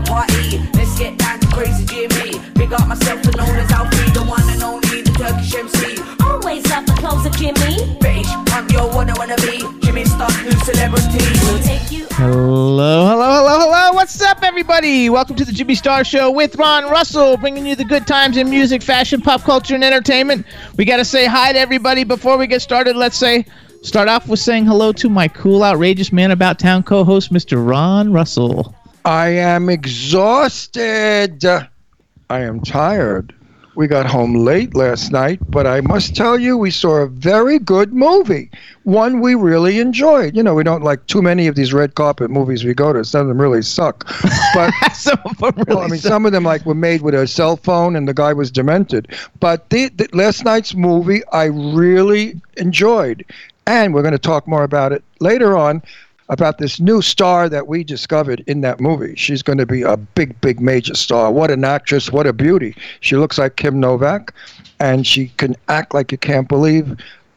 The party. Let's get down to crazy Jimmy. Big up myself and known as Alfie, the one and only, the Turkish MC. Always love the clothes of Jimmy. Bitch, I'm your one I wanna be. Jimmy Star, new celebrity. We'll take you. Hello, hello, hello, hello. What's up, everybody? Welcome to the Jimmy Star Show with Ron Russell, bringing you the good times in music, fashion, pop culture, and entertainment. We got to say hi to everybody before we get started. Let's say, start off with saying hello to my cool, outrageous man about town co host, Mr. Ron Russell. I am exhausted. I am tired. We got home late last night, but I must tell you, we saw a very good movie. One we really enjoyed. You know, we don't like too many of these red carpet movies we go to. Some of them really suck. But Some of them really well, I mean, suck. some of them like were made with a cell phone, and the guy was demented. But the, the, last night's movie, I really enjoyed, and we're going to talk more about it later on. About this new star that we discovered in that movie. She's going to be a big, big major star. What an actress! What a beauty! She looks like Kim Novak, and she can act like you can't believe.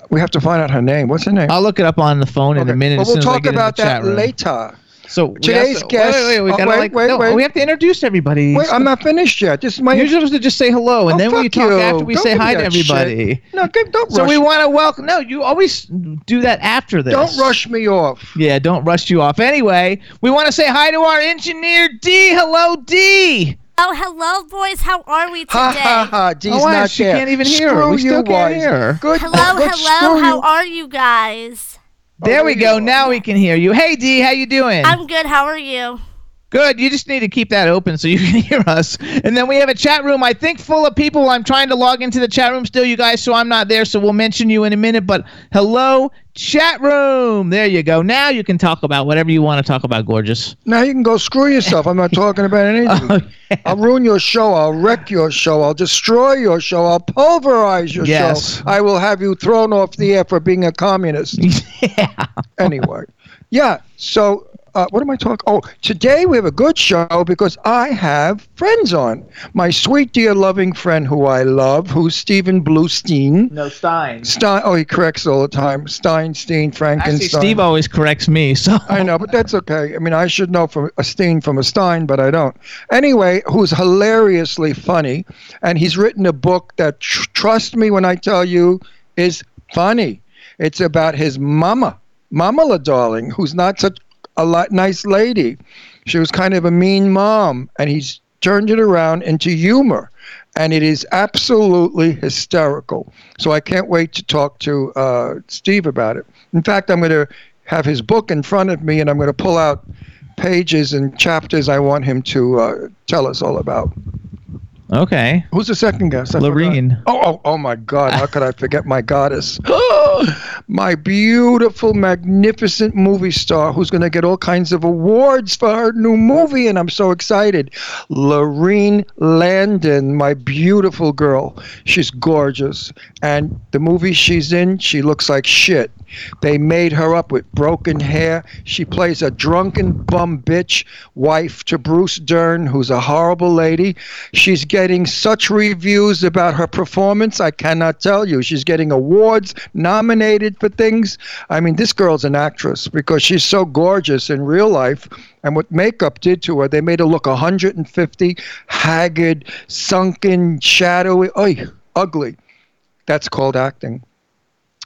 We have to find out her name. What's her name? I'll look it up on the phone in a minute. But we'll soon as I talk get in the about that later. So Today's to- guest- Wait, wait, wait. We oh, gotta wait, like. wait, no, wait. We have to introduce everybody. Wait, I'm not finished yet. This is my You're supposed to just say hello, and Oh, then we talk you. after we Don't say hi to that shit. everybody. No, give, don't So rush. we want to welcome. No, you always do that after this. don't rush me off. Yeah, don't rush you off. Anyway, we want to say hi to our engineer D. Hello, D. Oh, hello, boys. How are we today? Ha ha ha! D's Oh, not she there. can't even hear her. Screw We still you, can't Wise. hear her. Good. Hello, good, hello. How you. are you guys? There we go. Now we can hear you. Hey, D. How you doing? I'm good. How are you? Good. You just need to keep that open so you can hear us. And then we have a chat room, I think, full of people. I'm trying to log into the chat room still, you guys, so I'm not there. So we'll mention you in a minute. But hello, chat room. There you go. Now you can talk about whatever you want to talk about, gorgeous. Now you can go screw yourself. I'm not talking about anything. Oh, yeah. I'll ruin your show. I'll wreck your show. I'll destroy your show. I'll pulverize your Yes. show. I will have you thrown off the air for being a communist. yeah. anyway, yeah. So, uh, what am I talking? Oh, today we have a good show because I have friends on. My sweet, dear, loving friend who I love, who's Stephen Bluestein. No, Stein. Stein. Oh, he corrects all the time. Steinstein, Frankenstein. Actually, Steve always corrects me. So I know, but that's okay. I mean, I should know from a Steen from a Stein, but I don't. Anyway, who's hilariously funny, and he's written a book that, tr- trust me when I tell you, is funny. It's about his mama, Mama La Darling, who's not such a li- nice lady. She was kind of a mean mom, and he's turned it around into humor. And it is absolutely hysterical. So I can't wait to talk to uh, Steve about it. In fact, I'm going to have his book in front of me, and I'm going to pull out pages and chapters I want him to uh, tell us all about. Okay, Who's the second guest? I. Laurene. Oh, oh, oh my God! How could I forget my goddess? my beautiful, magnificent movie star, who's going to get all kinds of awards for her new movie, and I'm so excited. Laurene Landon, my beautiful girl. She's gorgeous, and the movie she's in, she looks like shit. They made her up with broken hair. She plays a drunken bum bitch wife to Bruce Dern, who's a horrible lady. She's getting such reviews about her performance, I cannot tell you. She's getting awards, nominated for things. I mean, this girl's an actress because she's so gorgeous in real life. And what makeup did to her, they made her look 150, haggard, sunken, shadowy, oy, ugly. That's called acting.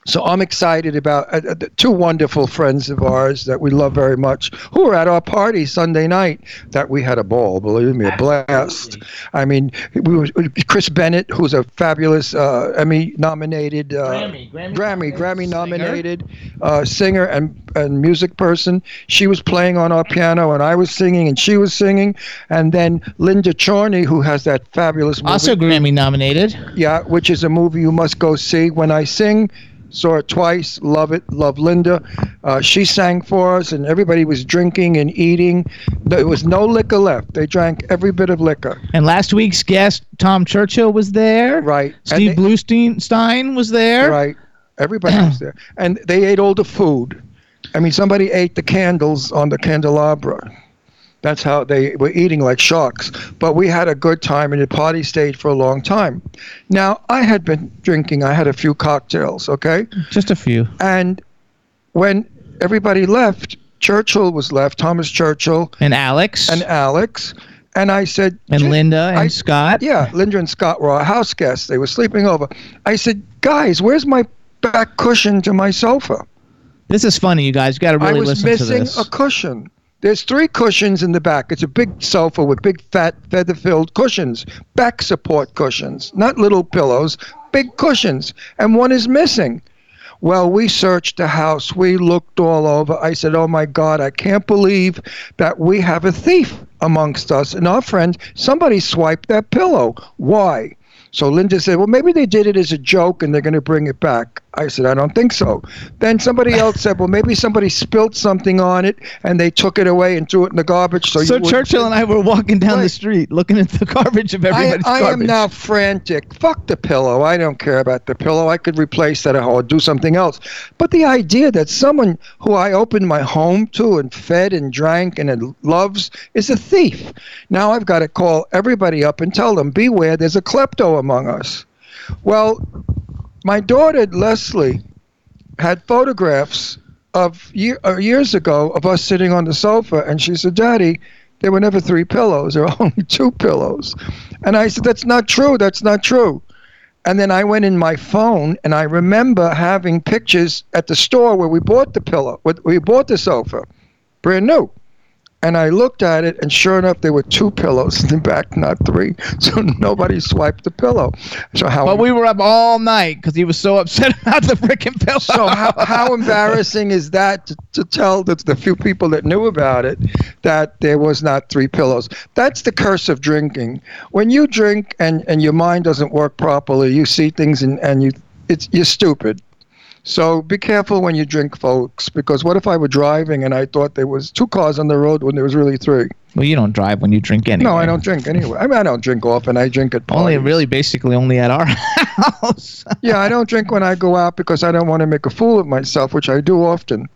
So I'm excited about uh, uh, the two wonderful friends of ours that we love very much who were at our party Sunday night. That we had a ball, believe me, a blast. I mean, we were, Chris Bennett, who's a fabulous uh, Emmy nominated, uh, Grammy, Grammy Grammy, Grammy singer. nominated uh, singer and and music person. She was playing on our piano, and I was singing, and she was singing. And then Linda Chorney, who has that fabulous movie, Also Grammy nominated. yeah, which is a movie you must go see. When I sing, saw it twice, love it, love Linda. Uh, she sang for us, and everybody was drinking and eating. There was no liquor left. They drank every bit of liquor. And last week's guest, Tom Churchill, was there. Right. Steve they- Bluestein was there. Right. Everybody was there, and they ate all the food. I mean, somebody ate the candles on the candelabra. That's how they were eating like sharks. But we had a good time, and the party stayed for a long time. Now, I had been drinking. I had a few cocktails, okay? Just a few. And when everybody left, Churchill was left, Thomas Churchill And Alex. and Alex. And I said, and Linda and I- Scott. Yeah, Linda and Scott were our house guests. They were sleeping over. I said, guys, where's my back cushion to my sofa? This is funny, you guys. You got to really listen to this. I was missing a cushion. There's three cushions in the back. It's a big sofa with big fat feather filled cushions, back support cushions, not little pillows, big cushions. And one is missing. Well, we searched the house. We looked all over. I said, Oh my God, I can't believe that we have a thief amongst us. And our friend, somebody swiped that pillow. Why? So Linda said, Well, maybe they did it as a joke and they're going to bring it back. I said, I don't think so. Then somebody else said, Well, maybe somebody spilt something on it and they took it away and threw it in the garbage. So, so Churchill see- and I were walking down the street looking at the garbage of I, everybody's I garbage. am now frantic. Fuck the pillow. I don't care about the pillow. I could replace that or do something else. But the idea that someone who I opened my home to and fed and drank and loves is a thief. Now I've got to call everybody up and tell them, beware, there's a klepto among us. Well, my daughter Leslie had photographs of year, uh, years ago of us sitting on the sofa, and she said, "Daddy, there were never three pillows. There were only two pillows." And I said, "That's not true. That's not true." And then I went in my phone, and I remember having pictures at the store where we bought the pillow, where we bought the sofa, brand new. And I looked at it, and sure enough, there were two pillows in the back, not three. So nobody swiped the pillow. So how? But we were up all night because he was so upset about the freaking pillow. So how, how embarrassing is that to, to tell the, the few people that knew about it that there was not three pillows? That's the curse of drinking. When you drink and, and your mind doesn't work properly, you see things and, and you it's you're stupid. So be careful when you drink, folks, because what if I were driving and I thought there was two cars on the road when there was really three? well, you don't drive when you drink anyway. No, I don't drink anyway. I mean, I don't drink often. I drink at parties. Only really, basically, only at our house. Yeah, I don't drink when I go out because I don't want to make a fool of myself, which I do often.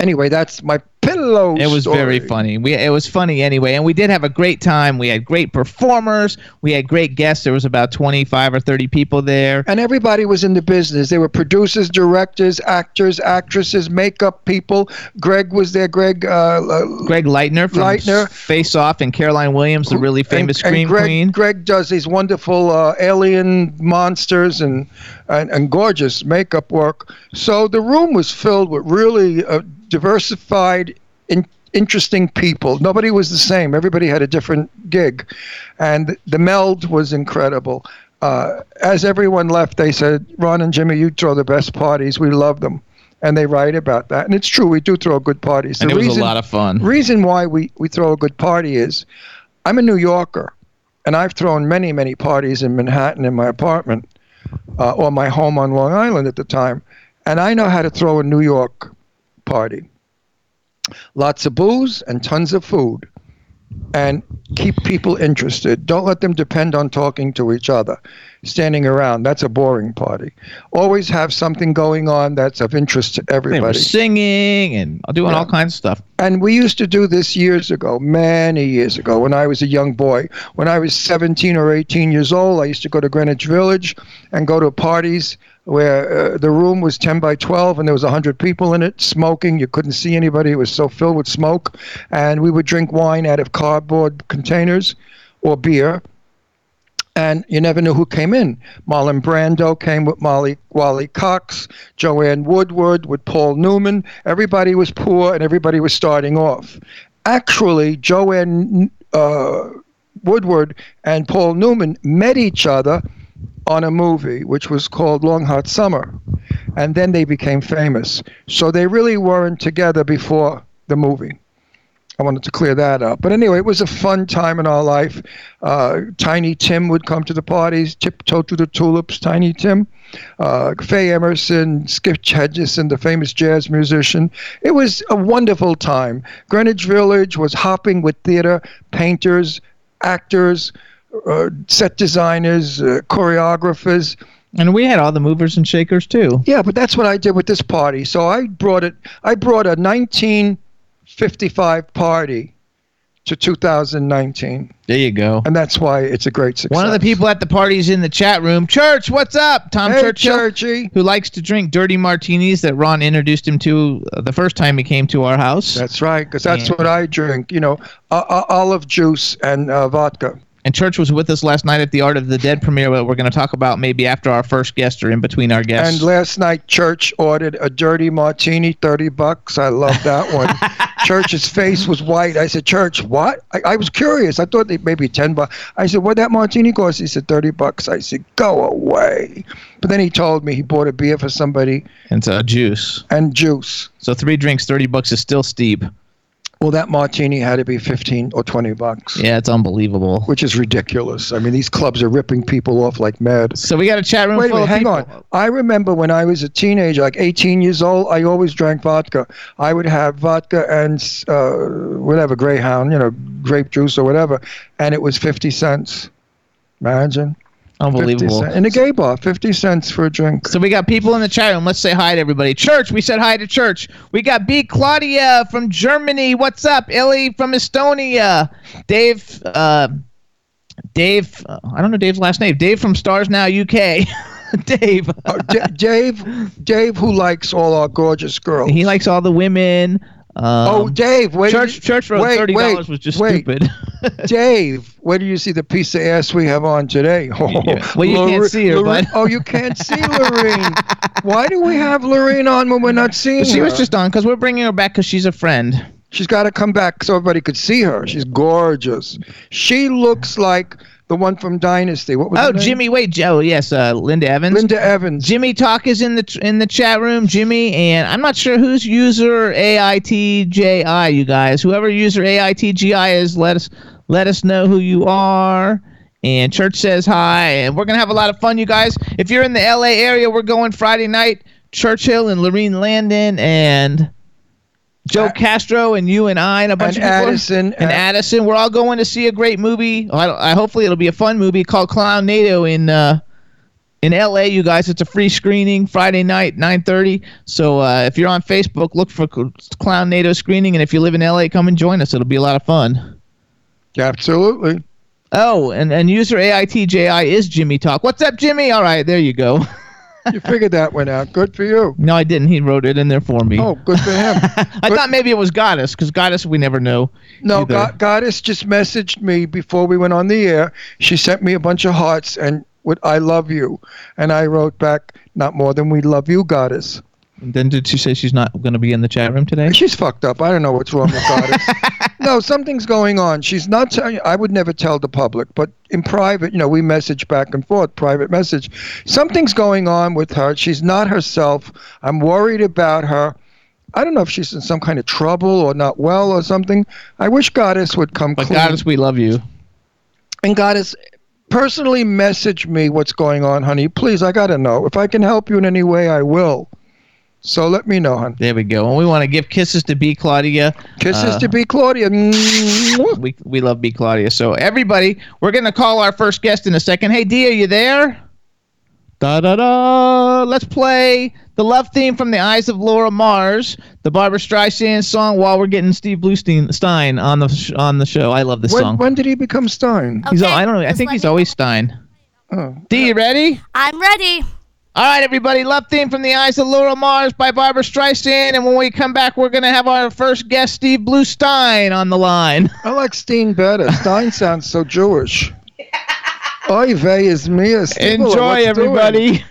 Anyway, that's my pillow. It was very funny. We it was funny anyway, and we did have a great time. We had great performers. We had great guests. There was about twenty five or thirty people there. And everybody was in the business. They were producers, directors, actors, actresses, makeup people. Greg was there. Greg. Uh, uh, Greg Leitner from Leitner. Face Off and Caroline Williams, the really famous and, and Greg, queen. Greg does these wonderful uh, alien monsters and, and and gorgeous makeup work. So the room was filled with really uh, diversified, in, interesting people. Nobody was the same. Everybody had a different gig, and the meld was incredible. Uh, as everyone left, they said, "Ron and Jimmy, you throw the best parties. We love them." And they write about that, and it's true. We do throw good parties. and The it was reason- a lot of fun. reason why we, we throw a good party is I'm a New Yorker, and I've thrown many, many parties in Manhattan in my apartment uh, or my home on Long Island at the time, and I know how to throw a New York party. Lots of booze and tons of food, and keep people interested. Don't let them depend on talking to each other, standing around. That's a boring party. Always have something going on that's of interest to They were everybody. singing and doing Yeah. all kinds of stuff. And we used to do this years ago, many years ago, when I was a young boy. When I was 17 or 18 years old, I used to go to Greenwich Village and go to parties where uh, the room was 10 by 12 and there was 100 people in it smoking. You couldn't see anybody. It was so filled with smoke. And we would drink wine out of cardboard containers or beer. and you never knew who came in. Marlon Brando came with Molly Wally Cox, Joanne Woodward with Paul Newman. Everybody was poor and everybody was starting off. Actually, Joanne uh, Woodward and Paul Newman met each other on a movie which was called Long Hot Summer, and then they became famous. So they really weren't together before the movie. I wanted to clear that up. But anyway, it was a fun time in our life. Uh, Tiny Tim would come to the parties, tiptoe through the tulips, Tiny Tim. Uh, Faye Emerson, Skip Hedgeson, the famous jazz musician. It was a wonderful time. Greenwich Village was hopping with theater, painters, actors, uh, set designers, uh, choreographers. And we had all the movers and shakers too. Yeah, but that's what I did with this party. So I brought it. I brought a 1955 party to 2019, There you go. and that's why it's a great success. One of the people at the party's in the chat room. Church, what's up? Tom Hey, Churchill, Churchy. who likes to drink dirty martinis that Ron introduced him to uh, the first time he came to our house. That's right, because that's Yeah. what I drink. You know, uh, uh, olive juice and uh, vodka. And Church was with us last night at the Art of the Dead premiere, that we're going to talk about maybe after our first guest or in between our guests. And last night, Church ordered a dirty martini, thirty bucks. I love that one. Church's face was white. I said, Church, what? I, I was curious. I thought maybe ten bucks. I said, what that martini cost? He said, thirty bucks. I said, go away. But then he told me he bought a beer for somebody And a uh, juice. and juice. So three drinks, 30 bucks is still steep. Well, that martini had to be fifteen or twenty bucks. Yeah, it's unbelievable. Which is ridiculous. I mean, these clubs are ripping people off like mad. So we got a chat room Wait full minute, hang people. on. I remember when I was a teenager, like 18 years old, I always drank vodka. I would have vodka and uh, whatever, Greyhound, you know, grape juice or whatever, and it was 50 cents. Imagine. 50 Unbelievable. In a gay bar, 50 cents for a drink. So we got people in the chat room. Let's say hi to everybody. Church, we said hi to Church. We got B. Claudia from Germany. What's up? Ellie from Estonia. Dave, uh, Dave, uh, I don't know Dave's last name. Dave from Stars Now UK. Dave. Uh, D- Dave, Dave, who likes all our gorgeous girls. he likes all the women. Um, oh, Dave, wait. Church, Church wrote wait, thirty dollars was just wait. stupid. Dave, where do you see the piece of ass we have on today? Yeah. Well, you can't see her, but- Oh, you can't see Lorraine. Why do we have Lorraine on when we're not seeing she her? was just on because we're bringing her back because she's a friend. She's got to come back so everybody could see her. She's gorgeous. She looks like the one from Dynasty. What was Oh. Jimmy, wait, Joe. Yes, uh, Linda Evans. Linda Evans. Jimmy Talk is in the in the chat room, Jimmy, and I'm not sure who's user AITJI. You guys, whoever user AITGI is, let us let us know who you are. And Church says hi, and we're gonna have a lot of fun, you guys. If you're in the LA area, we're going Friday night. Churchill and Laurene Landon and Joe Uh, Castro and you and I and a bunch and of people. Addison. and Addison. We're all going to see a great movie. I, I hopefully it'll be a fun movie called Clownado in uh, in LA. You guys, it's a free screening Friday night, 9:30. So uh, if you're on Facebook, look for Clownado screening, and if you live in LA, come and join us. It'll be a lot of fun. Absolutely. Oh, and and user AITJI is Jimmy Talk. What's up, Jimmy? All right, there you go. You figured that one out. Good for you. no, I didn't. He wrote it in there for me. Oh, good for him. I thought maybe it was Goddess, because Goddess we never know. No. God, Goddess just messaged me before we went on the air. She sent me a bunch of hearts and with "I love you," and I wrote back, "Not more than we love you, Goddess." Then did she say she's not going to be in the chat room today? She's fucked up. I don't know what's wrong with Goddess. no, something's going on. She's not telling. I would never tell the public, but in private, you know, we message back and forth, private message. Something's going on with her. She's not herself. I'm worried about her. I don't know if she's in some kind of trouble or not well or something. I wish Goddess would come But clean. Goddess, we love you. And Goddess, personally message me what's going on, honey. Please, I gotta know. If I can help you in any way, I will. So let me know, hon. There we go. And we want to give kisses to B Claudia. Kisses Uh, to be Claudia. We we love B Claudia. So everybody, we're gonna call our first guest in a second. Hey D, are you there? Da da da. Let's play the love theme from the Eyes of Laura Mars, the Barbra Streisand song. While we're getting Steve Bluestein Stein on the sh- on the show. I love this When, song. when did he become Stein? He's Okay, al- I don't know. I think he's always know. Stein. Oh. D, you ready? I'm ready. All right, everybody. Love theme from the Eyes of Laura Mars by Barbra Streisand. And when we come back, we're gonna have our first guest, Steve Bluestein, on the line. I like Steen better. Stein sounds so Jewish. Oy vey is me. Enjoy, everybody.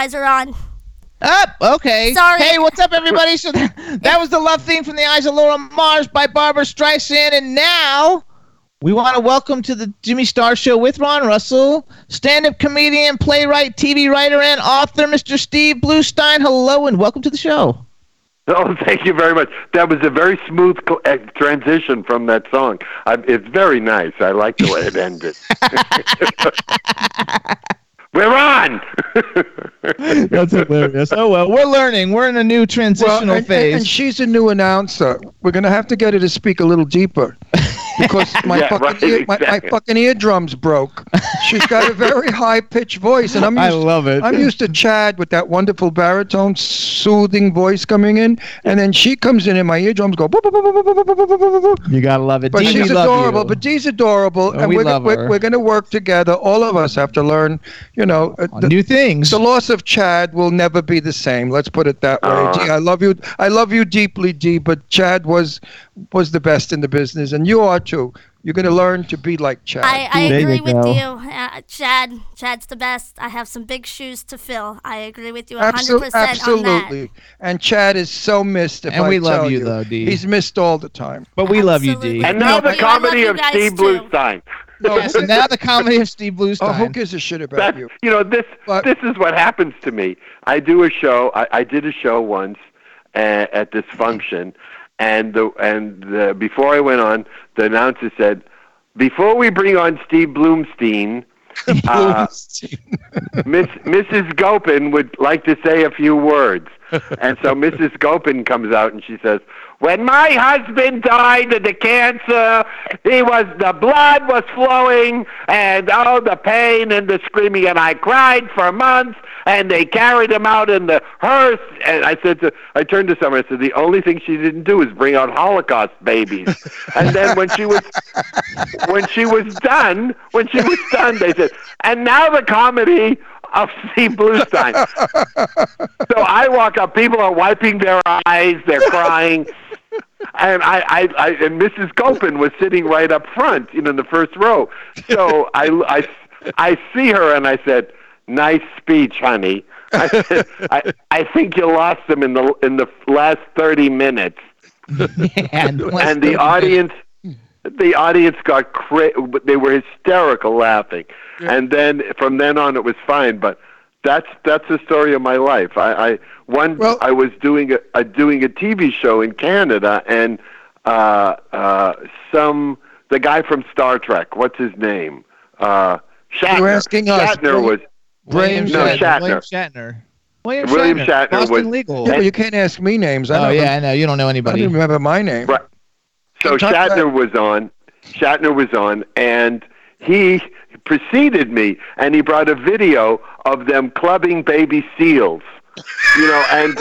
Guys are on. Up, okay. Sorry. Hey, what's up, everybody? So that, that was the love theme from the Eyes of Laura Mars by Barbra Streisand, and now we want to welcome to the Jimmy Star Show with Ron Russell, stand-up comedian, playwright, TV writer, and author, Mr. Steve Bluestein. Hello, and welcome to the show. Oh, thank you very much. That was a very smooth cl- uh, transition from that song. I, it's very nice. I like the way it ended. We're on. That's hilarious. Oh well, we're learning. We're in a new transitional Well, and, phase. and she's a new announcer. We're gonna have to get her to speak a little deeper because my, yeah, fucking, right, ear, my, exactly. my, fucking eardrums broke. She's got a very high pitched voice, and I'm used, I love it. I'm used to Chad with that wonderful baritone, soothing voice coming in, and then she comes in, and my eardrums go. You gotta love it. But Dee, she's adorable. You. But Dee's adorable, oh, and we are love we're, we're, gonna work together. All of us have to learn, you know, the, new things. The loss of Chad will never be the same. Let's put it that way. Uh, Dee, I love you. I love you deeply, Dee. But Chad was was the best in the business, and you are too. You're going to learn to be like Chad. I, I There you agree with go. you. Uh, Chad, Chad's the best. I have some big shoes to fill. I agree with you 100% Absol- on that. absolutely. And Chad is so missed. If And I we love tell you, though, Dee. He's missed all the time. But we love you, Absolutely. D. And now the Thank you. I love comedy of Steve too. Bluestein. Yes, and now the comedy of Steve Bluestein. Oh, who gives a shit about That, you? you know this. But- this is what happens to me. I do a show. I, I did a show once uh, at this function, and the and the, before I went on, the announcer said, "Before we bring on Steve Bloomstein, uh, Miss Mrs. Gopin would like to say a few words." and so Mrs. Gopin comes out and she says, "When my husband died of the cancer, he was the blood was flowing, and oh, the pain and the screaming, and I cried for months." And they carried him out in the hearse. And I said to, I turned to someone. I said, the only thing she didn't do is bring out Holocaust babies. and then when she was, when she was done, when she was done, they said, and now the comedy of Steve Bluestein. so I walk up. People are wiping their eyes. They're crying. And I, I, I, and Mrs. Gopin was sitting right up front, you know, in the first row. So I, I, I see her, and I said, "Nice speech, honey." I said, I, I think you lost them in the in the last thirty minutes and, and the audience the audience got cra- they were hysterical laughing and then from then on it was fine but that's that's the story of my life i i one Well- i was doing a, a doing a tv show in canada and uh uh some the guy from star trek what's his name uh shatner You're asking us. shatner was William No, Shatner. Shatner. William Shatner. William, William Shatner. Shatner Boston was- Legal. Yeah, but you can't ask me names. I oh don't yeah, I know. You don't know I anybody. don't remember my name. Right. So Talk about- Shatner was on. Shatner was on, and he preceded me, and he brought a video of them clubbing baby seals. You know, and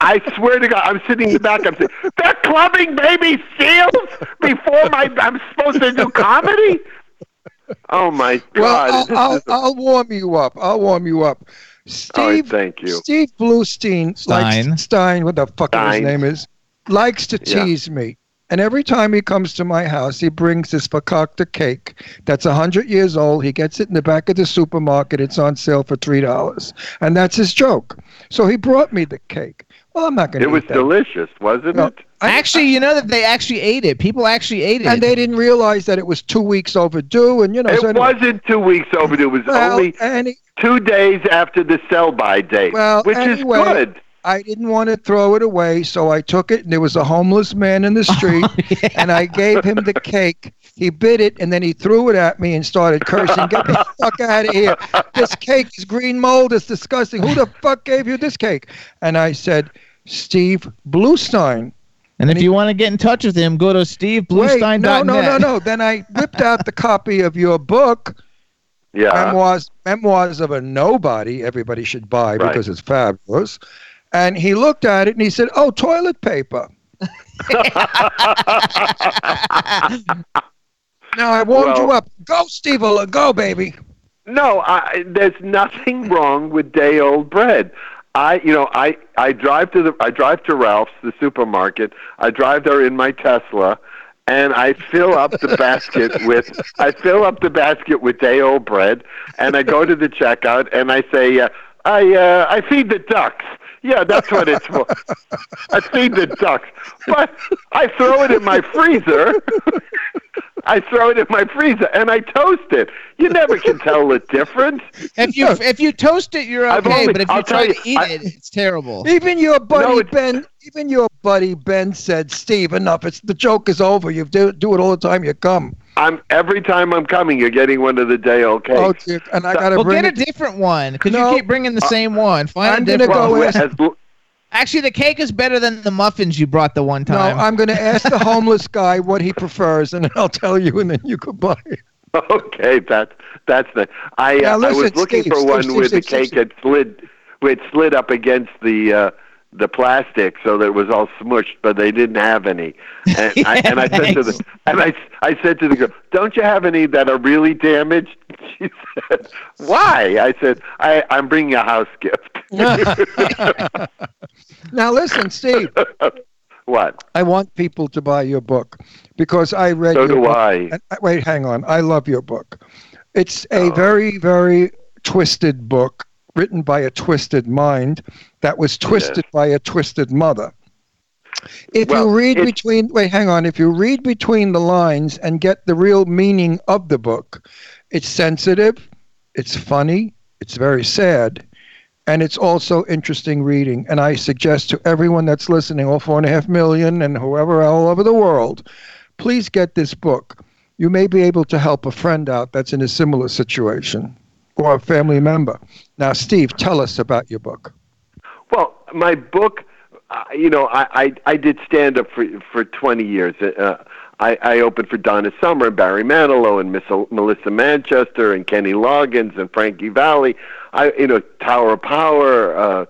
I swear to God, I'm sitting in the back. I'm saying, "They're clubbing baby seals before my. I'm supposed to do comedy." Oh my Well, God! I'll, I'll, is a- I'll warm you up. I'll warm you up. All right, Steve, thank you. Steve Bluestein, Stein. likes Stein, what the fuck his name is, likes to Yeah. tease me. And every time he comes to my house, he brings this fakakta cake that's a hundred years old. He gets it in the back of the supermarket. It's on sale for three dollars, and that's his joke. So he brought me the cake. Well, I'm not going to. It was that. delicious, wasn't No, it? I- actually, you know that they actually ate it. People actually ate it. and they didn't realize that it was two weeks overdue, and you know. It so anyway- wasn't two weeks overdue. It was well, only any, two days after the sell-by date, Well, which anyway, is good. I didn't want to throw it away, so I took it, and there was a homeless man in the oh, street, and I gave him the cake. He bit it, and then he threw it at me and started cursing. Get the fuck out of here! This cake is green mold. It's disgusting. Who the fuck gave you this cake? And I said, Steve Bluestein. and if you want to get in touch with him, go to Wait, stevebluestein.net. no, no, no, no. Then I whipped out the copy of your book, Yeah. memoirs memoirs of a nobody everybody should buy Right. because it's fabulous and he looked at it and he said oh toilet paper now i warmed you up go steve go baby No, I, there's nothing wrong with day old bread. I, you know, I, I drive to the, I drive to Ralph's, the supermarket. I drive there in my Tesla, and I fill up the basket with, I fill up the basket with day old bread, and I go to the checkout and I say, uh, I, uh, I feed the ducks. Yeah, that's what it's for. I feed the ducks, but I throw it in my freezer. I throw it in my freezer and I toast it. You never can tell the difference. If you if you toast it, you're okay. only- but if you I'll try tell to you, eat I- it, it's terrible. even your buddy No, ben even your buddy ben said steve enough it's the joke is over you do, do it all the time you come I'm every time I'm coming, you're getting one of the day old cakes. oh dear, and i gotta Well, bring get a different one because No. you keep bringing the same one. Find I'm a gonna go one. Well, as- Actually, the cake is better than the muffins you brought the one time. no time. i'm going to ask the homeless guy what he prefers and i'll tell you and then you can buy it okay, that's that's the. I Now uh, I was looking Steve, for one Steve, where Steve, the cake Steve. had slid, where it slid up against the uh, the plastic, so that it was all smushed, but they didn't have any. And I and I said to the and I I said to the girl, "Don't you have any that are really damaged?" She said, "Why?" I said, "I I'm bringing a house gift." now listen steve What? I want people to buy your book because I read So your do book. I. And- uh, wait, hang on. I love your book. It's a Oh. very, very twisted book written by a twisted mind that was twisted by a twisted mother. If Well, you read between, wait, hang on. If you read between the lines and get the real meaning of the book, it's sensitive, it's funny, it's very sad, and it's also interesting reading. And I suggest to everyone that's listening, all four and a half million and whoever all over the world, please get this book. You may be able to help a friend out that's in a similar situation or a family member. Now, Steve, tell us about your book. Well, my book, uh, you know, I, I I did stand up for for 20 years. Uh, I, I opened for Donna Summer and Barry Manilow and Miss Melissa Manchester and Kenny Loggins and Frankie Valli. I you know Tower of Power, uh,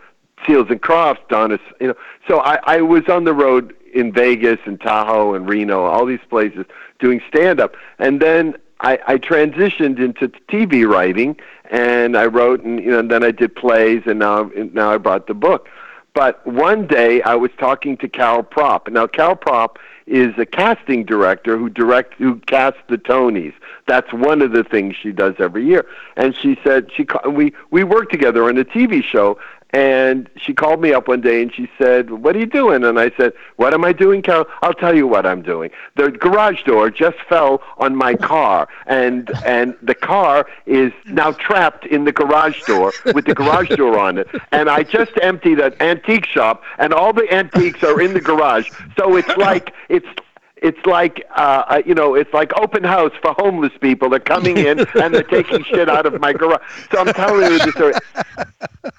Seals and Crofts, Donna. You know, so I I was on the road in Vegas and Tahoe and Reno, all these places doing stand up, and then I, I transitioned into TV writing, and I wrote, and you know, and then I did plays, and now now I brought the book. But one day I was talking to Cal Prop. Now Cal Prop is a casting director who direct who casts the Tonys. That's one of the things she does every year. And she said she we we worked together on a TV show. And she called me up one day and she said, "What are you doing?" And I said, "What am I doing, Carol? I'll tell you what I'm doing. The garage door just fell on my car, and and the car is now trapped in the garage door with the garage door on it. And I just emptied an antique shop, and all the antiques are in the garage. So it's like it's it's like uh, uh, you know, it's like open house for homeless people. They're coming in and they're taking shit out of my garage. So I'm telling you this story.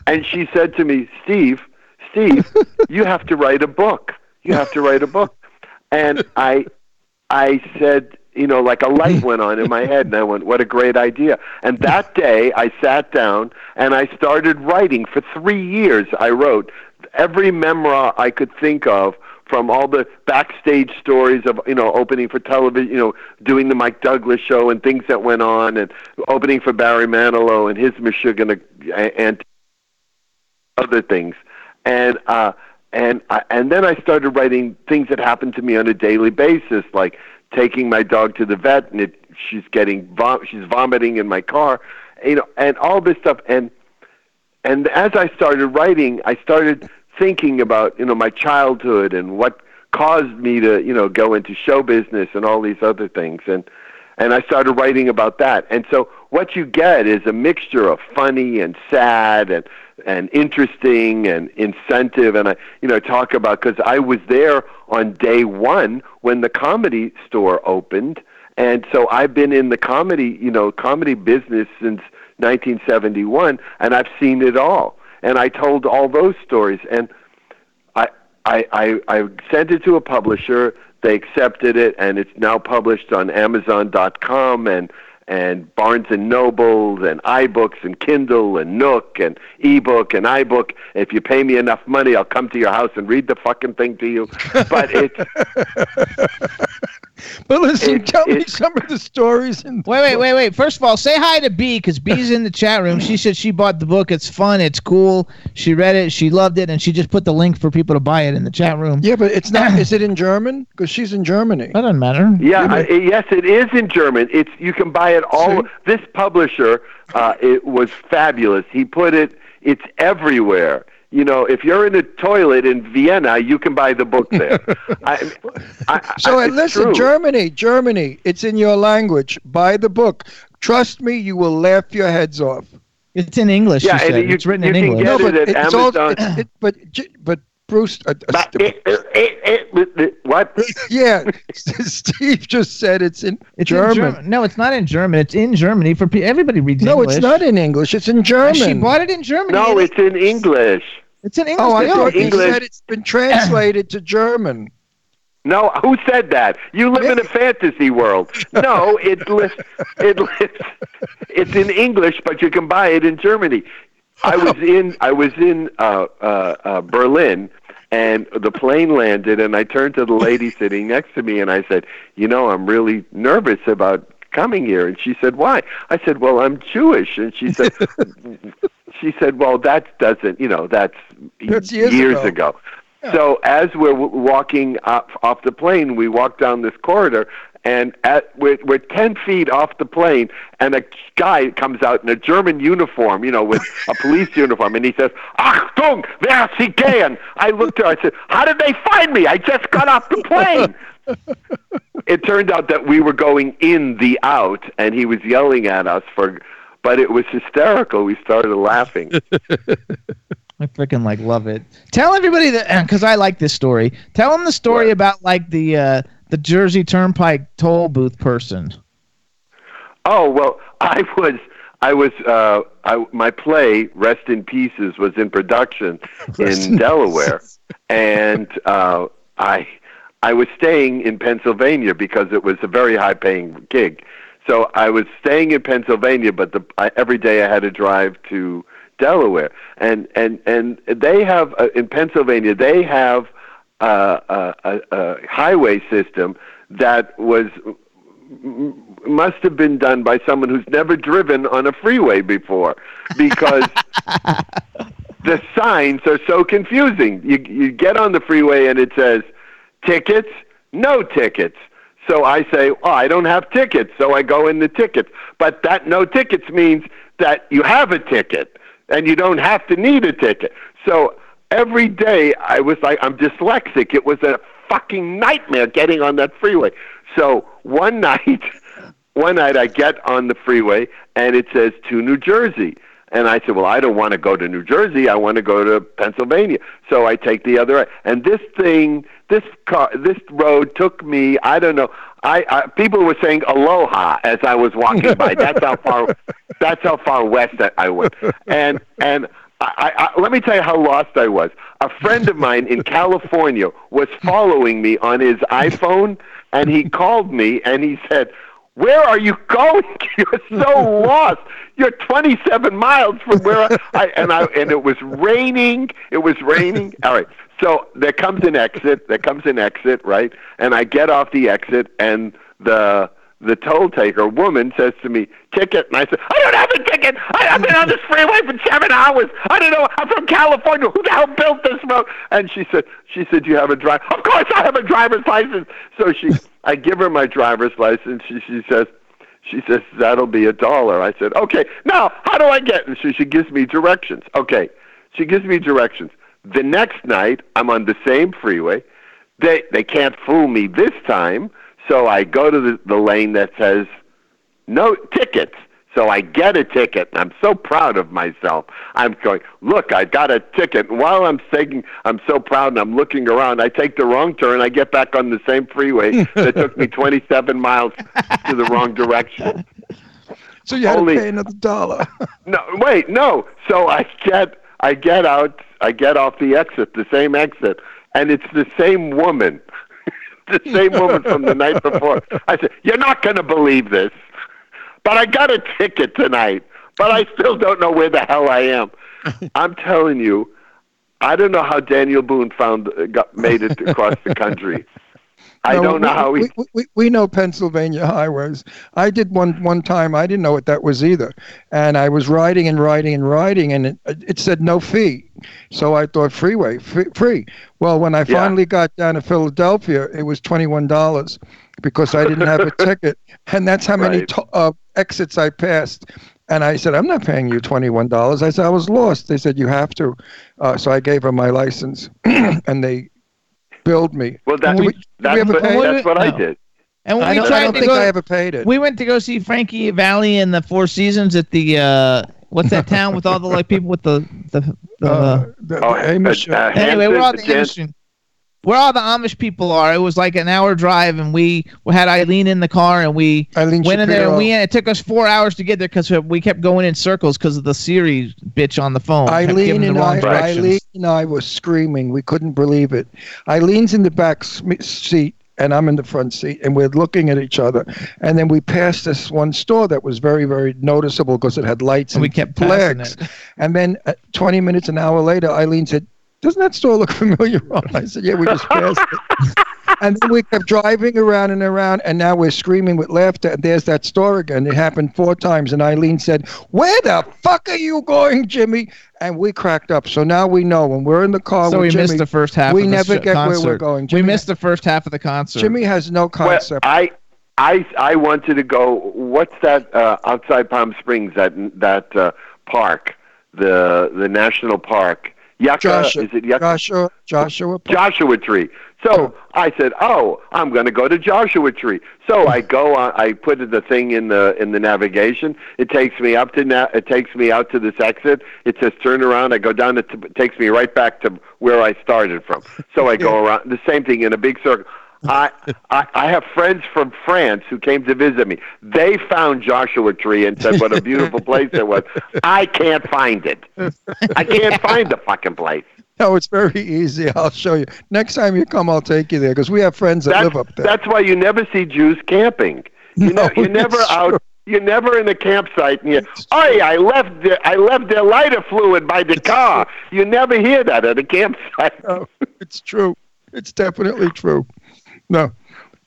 And she said to me, Steve, Steve, you have to write a book. You have to write a book. And I, I said, you know, like a light went on in my head, and I went, "What a great idea!" And that day, I sat down and I started writing. For three years, I wrote every memoir I could think of from all the backstage stories of you know opening for television, you know, doing the Mike Douglas show and things that went on, and opening for Barry Manilow and his Michigan and other things, and uh, and I, and then I started writing things that happened to me on a daily basis, like taking my dog to the vet and it, she's getting vom- she's vomiting in my car, you know, and all this stuff, and and as I started writing, I started thinking about you know my childhood and what caused me to you know go into show business and all these other things. And and I started writing about that. And so what you get is a mixture of funny and sad and and interesting and incentive. And I you know talk about cuz I was there on day 1 when the comedy store opened. And so I've been in the comedy you know comedy business since 1971 and I've seen it all and I told all those stories and I I I, I sent it to a publisher they accepted it and it's now published on amazon.com and and Barnes and Noble and iBooks and Kindle and Nook and ebook and iBook. If you pay me enough money, I'll come to your house and read the fucking thing to you. But it's But listen, It- tell me some of the stories. In Wait, wait, wait, wait. First of all, say hi to B because B's in the chat room. She said she bought the book. It's fun. It's cool. She read it. She loved it, and she just put the link for people to buy it in the chat room. Yeah, but it's not. is it in German? Because she's in Germany. That doesn't matter. Yeah, I, yes, it is in German. It's you can buy it all. See? This publisher, uh, it was fabulous. He put it. It's everywhere. You know, if you're in a toilet in Vienna, you can buy the book there. I, I, So uh, I, and listen, true. Germany, Germany. It's in your language. Buy the book. Trust me, you will laugh your heads off. It's in English. Yeah, she and said. you- it's written you in can English. get no, it but at it's. Amazon. It's, it, but but Bruce, uh, uh, it, it, it, it, it, what? yeah, Steve just said it's in It's German. in German. No, it's not in German. It's in Germany for pe- everybody reads No, English. it's not in English. It's in German. She bought it in Germany. No, it's in English. it's in English. Oh, I They thought are. you English. said it's been translated to German. No, who said that? You live in a fantasy world. No, it lives. It lives. It's in English, but you can buy it in Germany. I was in. I was in uh, uh, uh, Berlin, and the plane landed, and I turned to the lady sitting next to me, and I said, "You know, I'm really nervous about coming here." And she said, "Why?" I said, "Well, I'm Jewish," and she said, "She said, well, that doesn't. You know, that's, That's years ago. ago." So as we're w- walking up off the plane, we walk down this corridor, and at we're, we're ten feet off the plane, and a guy comes out in a German uniform, you know, with a police uniform, and he says, "Achtung, wer Sie gehen?" I looked at her. I said, "How did they find me? I just got off the plane." it turned out that we were going in the out, and he was yelling at us for. But it was hysterical. We started laughing. I freaking like love it. Tell everybody that because I like this story. Tell them the story What? about like the uh, the Jersey Turnpike toll booth person. Oh well, I was I was uh, I, my play Rest in Pieces was in production in Delaware, and uh, I I was staying in Pennsylvania because it was a very high paying gig. So I was staying in Pennsylvania, but the I, every day I had to drive to Delaware, and and and they have uh, in Pennsylvania they have uh, a, a, a highway system that was must have been done by someone who's never driven on a freeway before because the signs are so confusing. You you get on the freeway and it says tickets, no tickets. So I say, "Oh, I don't have tickets." So I go in the tickets. But that no tickets means that you have a ticket and you don't have to need a ticket. So every day I was like I'm dyslexic. It was a fucking nightmare getting on that freeway. So one night one night I get on the freeway and it says to New Jersey. And I said, well, I don't want to go to New Jersey. I want to go to Pennsylvania. So I take the other. And this thing, this car, this road took me. I don't know. I, I people were saying aloha as I was walking by. That's how far. That's how far west I- I went. And and I, I, let me tell you how lost I was. A friend of mine in California was following me on his iPhone, and he called me and he said, "Where are you going? You're so lost. You're 27 miles from where I." And I and it was raining. It was raining. All right. So there comes an exit. There comes an exit, right? And I get off the exit, and the the toll taker woman says to me, "Ticket," and I said, "I don't have a ticket. I, I've been on this freeway for seven hours. I don't know. I'm from California. Who the hell built this road?" And she said, "She said you have a drive. Of course, I have a driver's license." So she, I give her my driver's license. She she says. She says that'll be a dollar. I said, okay. Now, how do I get? And she she gives me directions. Okay, she gives me directions. The next night, I'm on the same freeway. They they can't fool me this time. So I go to the, the lane that says no tickets. So I get a ticket, and I'm so proud of myself. I'm going, look, I got a ticket. And while I'm saying I'm so proud and I'm looking around, I take the wrong turn. I get back on the same freeway that took me 27 miles to the wrong direction. So you had Only- to pay another dollar. No, wait, no. So I get I get out, I get off the exit, the same exit, and it's the same woman. The same woman from the night before. I said, "You're not going to believe this, but I got a ticket tonight, but I still don't know where the hell I am." I'm telling you, I don't know how Daniel Boone found got made it across the country. I No, don't know we, how he we, we, we know Pennsylvania highways. I did one one time. I didn't know what that was either, and I was riding and riding and riding, and it, it said no fee. So I thought freeway free. free. Well, when I Yeah. finally got down to Philadelphia, it was twenty one dollars because I didn't have a ticket, and that's how many Right. to, uh, exits I passed. And I said, I'm not paying you twenty one dollars. I said I was lost. They said you have to. Uh, so I gave them my license, and they billed me. Well, that, we- did we that's, what, that's what I No. did. And when I we don't, I tried don't to think go, I ever paid it. we went to go see Frankie Valli in the Four Seasons at the uh, what's that town with all the like people with the the, the uh, the, Oh, the Amish uh, uh, anyway, we're all the Hanson- Amish. Where all the Amish people are, it was like an hour drive, and we, had Eileen in the car, and we Eileen went in there, and we it took us four hours to get there because we kept going in circles because of the Siri bitch on the phone. Eileen the and wrong I. Eileen and I were screaming. We couldn't believe it. Eileen's in the back seat, and I'm in the front seat, and we're looking at each other. And then we passed this one store that was very, very noticeable because it had lights And and, we kept flags. And then uh, 20 minutes, an hour later, Eileen said, doesn't that store look familiar? Ron? I said, yeah, we just passed it. and then we kept driving around and around, and now we're screaming with laughter. And there's that store again. It happened four times, and Eileen said, "Where the fuck are you going, Jimmy?" And we cracked up. So now we know when we're in the car So with we Jimmy, missed the first half. we of the never sh- get where we're concert. going. We Jimmy- missed the first half of the concert. Jimmy has no Well. I, I, I wanted to go. What's that uh, outside Palm Springs? That that uh, park, the the national park. Yucca. Joshua, Is it Yucca? Joshua, Joshua. Joshua Tree. So oh. I said, "Oh, I'm going to go to Joshua Tree." So I hmm. go on. I put the thing in the in the navigation. It takes me up to na- it takes me out to this exit. It says turn around. I go down. It t- takes me right back to where I started from. So I go around the same thing in a big circle. I, I I have friends from France who came to visit me. They found Joshua Tree and said what a beautiful place it was. I can't find it. I can't find the fucking place. No, it's very easy. I'll show you. Next time you come, I'll take you there because we have friends that That's, live up there. that's why you never see Jews camping. You No, know, you're never it's out. true. You're never in a campsite, and you. Oh, I left. The, I left their lighter fluid by the car. You never hear that at a campsite. No, it's true. It's definitely true. No,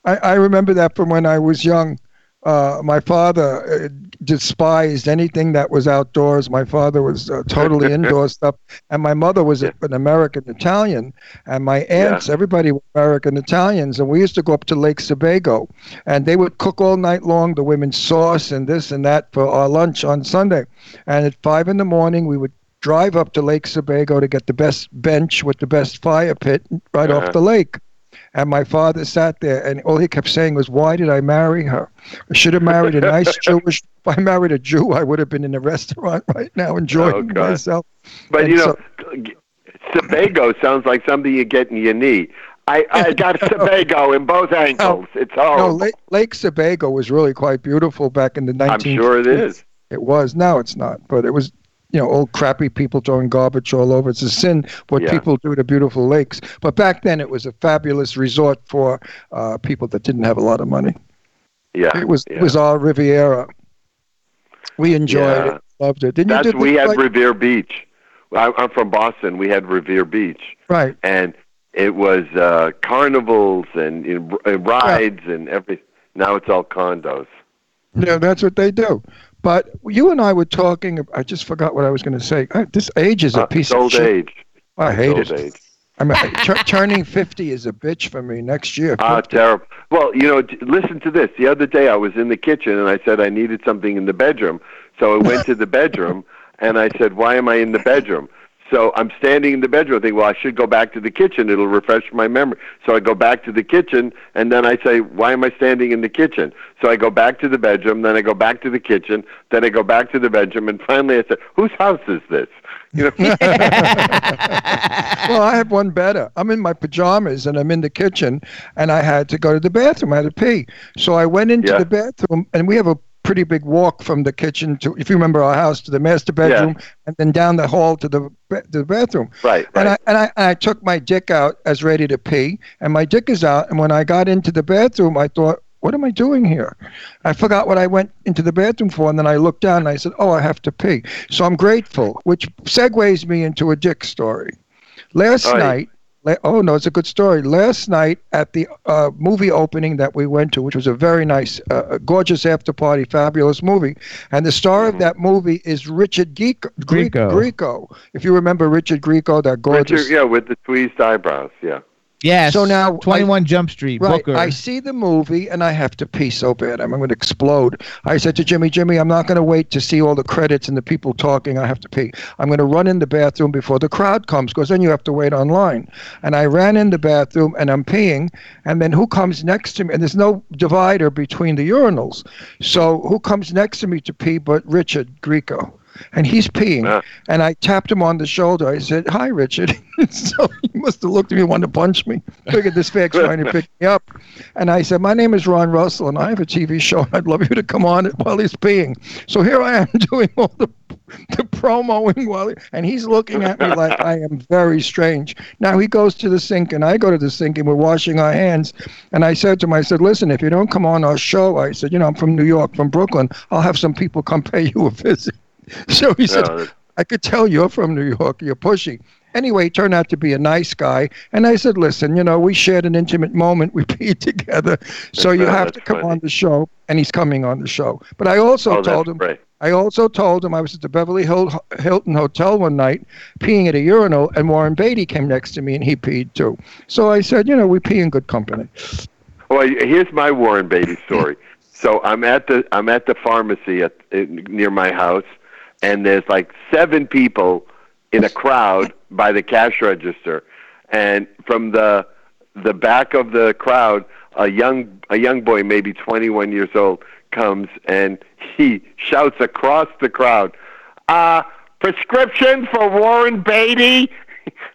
I, I remember that from when I was young. Uh, my father uh, despised anything that was outdoors. My father was uh, totally indoor stuff, and my mother was an American Italian, and my aunts, everybody were American Italians, and we used to go up to Lake Sebago, and they would cook all night long the women's sauce and this and that for our lunch on Sunday, and at five in the morning we would drive up to Lake Sebago to get the best bench with the best fire pit right Uh-huh. off the lake. And my father sat there, and all he kept saying was, "Why did I marry her? I should have married a nice Jewish. If I married a Jew, I would have been in a restaurant right now enjoying Oh, myself." But And you know, so- Sebago sounds like something you get in your knee. I, I got Sebago in both ankles. It's no. Lake, Lake Sebago was really quite beautiful back in the 19th. I'm sure it is. It was. Now it's not, but it was. You know, old crappy people throwing garbage all over. It's a sin what Yeah. people do to beautiful lakes. But back then, it was a fabulous resort for uh, people that didn't have a lot of money. Yeah, It was yeah. it was our Riviera. We enjoyed Yeah. it, loved it. Didn't That's you? we had like- Revere Beach. I, I'm from Boston. We had Revere Beach. right. and it was uh, carnivals and, and r- and rides and every. Now it's all condos. Yeah, that's what they do. But you and I were talking. I just forgot what I was going to say. I, this age is a Uh, piece it's of old shit. age. I It's hate old it. age. I mean, tur- turning fifty is a bitch for me next year. Ah, 50. terrible. Well, you know, t- listen to this. The other day I was in the kitchen and I said I needed something in the bedroom. So I went to the bedroom and I said, "Why am I in the bedroom?" So I'm standing in the bedroom. I think, well, I should go back to the kitchen. It'll refresh my memory. So I go back to the kitchen, and then I say, why am I standing in the kitchen? So I go back to the bedroom, then I go back to the kitchen, then I go back to the bedroom, and finally I said, whose house is this? You know, well, I have one better. I'm in my pajamas and I'm in the kitchen, and I had to go to the bathroom. I had to pee, so I went into Yeah. the bathroom, and we have a pretty big walk from the kitchen to, if you remember our house, to the master bedroom, and then down the hall to the ba- the bathroom. right, And I and I and I took my dick out as ready to pee, and my dick is out. And when I got into the bathroom, I thought, "What am I doing here?" I forgot what I went into the bathroom for, and then I looked down and I said, "Oh, I have to pee." So I'm grateful, which segues me into a dick story. Last night. La- Oh no, it's a good story. Last night at the uh, movie opening that we went to, which was a very nice, uh, gorgeous after party, fabulous movie, and the star Mm-hmm. of that movie is Richard Geek- Gre- Grieco. Grieco. If you remember Richard Grieco, that gorgeous. Richard, yeah, with the tweezed eyebrows, yeah. Yes. So now I- 21 Jump Street. Right. Booker. I see the movie and I have to pee so bad. I'm going to explode. I said to Jimmy, Jimmy, I'm not going to wait to see all the credits and the people talking. I have to pee. I'm going to run in the bathroom before the crowd comes because then you have to wait online. And I ran in the bathroom and I'm peeing. And then who comes next to me? And there's no divider between the urinals. So who comes next to me to pee but Richard Grieco? And he's peeing. Ah. And I tapped him on the shoulder. I said, Hi, Richard. so he must have looked at me and wanted to punch me. Figured this fag's trying to pick me up. And I said, My name is Ron Russell, and I have a TV show, and I'd love you to come on it while he's peeing. So here I am doing all the, the promoing while he, and he's looking at me like I am very strange. Now he goes to the sink, and I go to the sink, and we're washing our hands. And I said to him, I said, Listen, if you don't come on our show, I said, You know, I'm from New York, from Brooklyn, I'll have some people come pay you a visit. So he said, No, I could tell you're from New York. You're pushy. Anyway, he turned out to be a nice guy. And I said, listen, you know, we shared an intimate moment. We peed together. So you have to come funny. on the show. And he's coming on the show. But I also Oh, told him, great. I also told him I was at the Beverly Hill, Hilton Hotel one night peeing at a urinal, and Warren Beatty came next to me and he peed too. So I said, you know, we pee in good company. Well, here's my Warren Beatty story. So I'm at the I'm at the pharmacy at in, near my house, and there's like seven people in a crowd by the cash register, and from the the back of the crowd, a young a young boy, maybe 21 years old, comes and he shouts across the crowd, "Uh, prescription for Warren Beatty."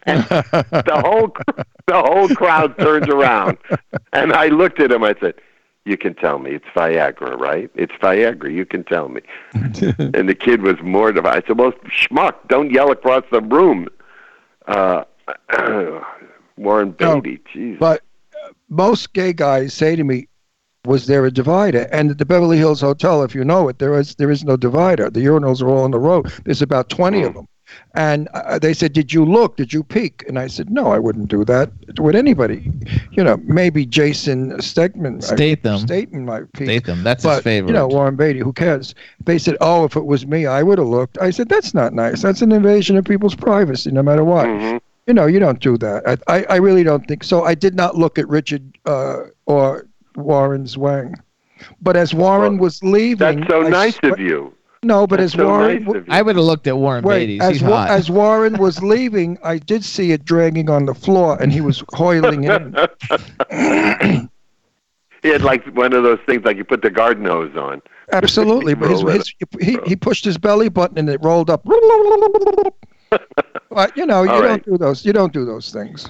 and the whole the whole crowd turns around, and I looked at him. I said, "You can tell me it's Viagra, right? It's Viagra. You can tell me." and the kid was mortified. I said, "Well, schmuck, don't yell across the room." Uh, Warren No, Beatty, jeez. But uh, most gay guys say to me, "Was there a divider?" And at the Beverly Hills Hotel, if you know it, there is there is no divider. The urinals are all on the road. There's about twenty of them. And uh, they said, "Did you look? Did you peek?" And I said, "No, I wouldn't do that with anybody. You know, maybe Jason Stegman, I- Statham. Statham might peek. Statham. That's but his favorite. you know, Warren Beatty. Who cares? They said, "Oh, if it was me, I would have looked." I said, "That's not nice. That's an invasion of people's privacy, no matter what." Mhm. you know, you don't do that. I, I, I really don't think so. I did not look at Richard uh, or Warren's wang. But as Warren Well, was leaving, That's so I nice swear- of you. No, but That's as so Warren, nice. I would have looked at Warren wait, Beatty. as, He's Wa- hot. as Warren was leaving, I did see it dragging on the floor, and he was hoiling in. He had like one of those things like you put the garden hose on. Absolutely, but his, his, he he pushed his belly button and it rolled up. but you know, you All don't right. do those. You don't do those things.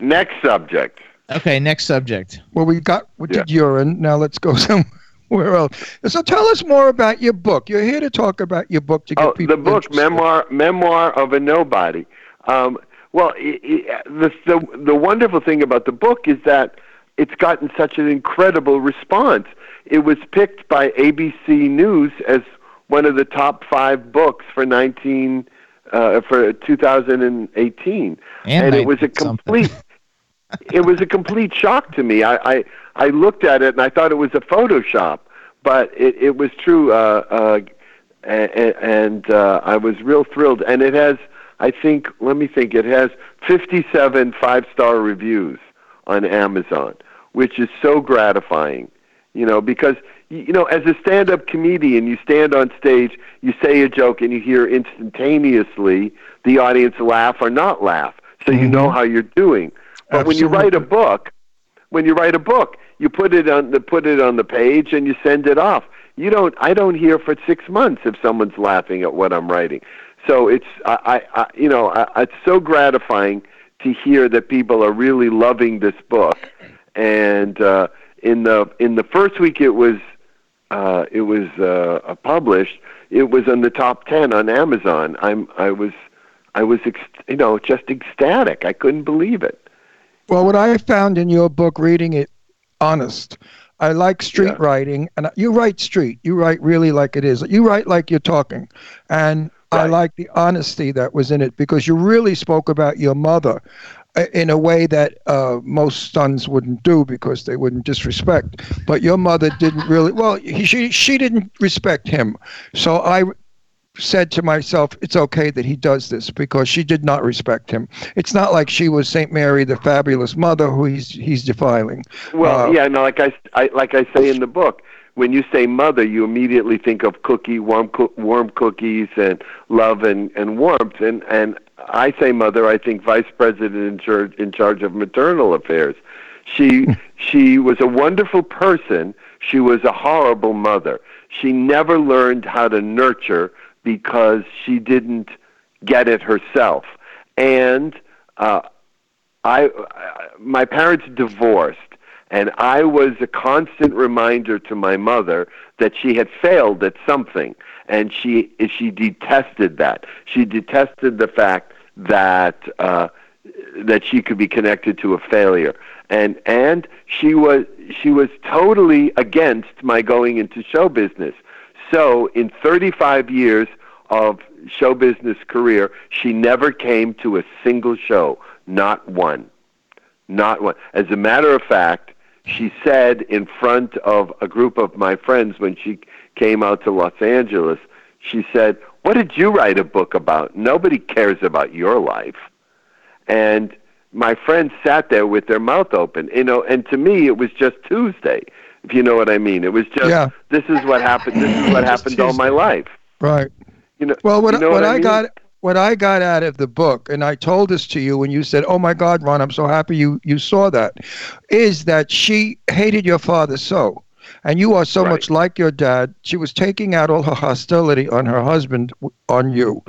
Next subject. okay, next subject. Well, we got we did urine. Now let's go somewhere else. So tell us more about your book. You're here to talk about your book to get Oh, people. the book, interested. memoir, memoir of a nobody. Um, well, i i the, the the wonderful thing about the book is that it's gotten such an incredible response. It was picked by ABC News as one of the top five books for nineteen uh, for 2018, And it was a complete. it was a complete shock to me. I, I I looked at it and I thought it was a Photoshop, but it it was true. Uh, uh, and, and uh, I was real thrilled. And it has, I think, let me think, it has 57 five star reviews on Amazon, which is so gratifying. You know, because you know, as a stand-up comedian, you stand on stage, you say a joke, and you hear instantaneously the audience laugh or not laugh, so you know how you're doing. But when you write a book, when you write a book, you put it on the put it on the page and you send it off. You don't. I don't hear for six months if someone's laughing at what I'm writing. So it's I, I, you know I, it's so gratifying to hear that people are really loving this book. And uh, in the in the first week it was uh, it was uh, published. It was in the top ten on Amazon. I'm I was I was ex- you know just ecstatic. I couldn't believe it. Well, what I found in your book, reading it, honest. I like street Yeah. writing, and you write street. You write really like it is. You write like you're talking, and I like the honesty that was in it because you really spoke about your mother uh, in a way that uh, most sons wouldn't do because they wouldn't disrespect. But your mother didn't really. Well, he, she she didn't respect him, so I said to myself, it's okay that he does this because she did not respect him. It's not like she was Saint Mary, the fabulous mother, who he's he's defiling. Well, Uh, yeah, no, like I, I like I say in the book, when you say mother, you immediately think of cookie, warm, coo- warm cookies, and love and and warmth. And and I say mother, I think vice president in charge in charge of maternal affairs. She she was a wonderful person. She was a horrible mother. She never learned how to nurture because she didn't get it herself. And uh, I, my parents divorced and I was a constant reminder to my mother that she had failed at something and she she detested that. She detested the fact that uh that she could be connected to a failure. And and she was she was totally against my going into show business so in 35 years of show business career, she never came to a single show, not one. Not one. As a matter of fact, she said in front of a group of my friends when she came out to Los Angeles, she said, What did you write a book about? Nobody cares about your life. And my friends sat there with their mouth open, you know, and to me it was just Tuesday, if you know what I mean. It was just Yeah. this is what happened this is what happened all my life. Right. You know Well, what, you know what, what I, mean? got what I got out of the book, and I told this to you when you said, "Oh my God, Ron, I'm so happy you you saw that," is that she hated your father so, and you are so Right. much like your dad. She was taking out all her hostility on her husband on you,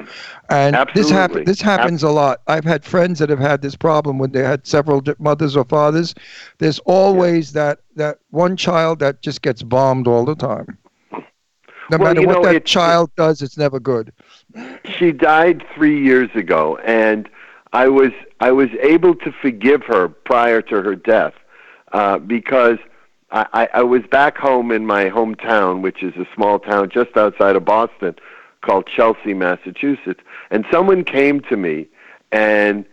and this Absolutely. happen This happens a lot. I've had friends that have had this problem when they had several mothers or fathers. There's always that that one child that just gets bombed all the time. No Well, matter what know, that it's- child does, it's never good. she died three years ago, and I was I was able to forgive her prior to her death uh, because I, I, was back home in my hometown, which is a small town just outside of Boston, called Chelsea, Massachusetts, and someone came to me and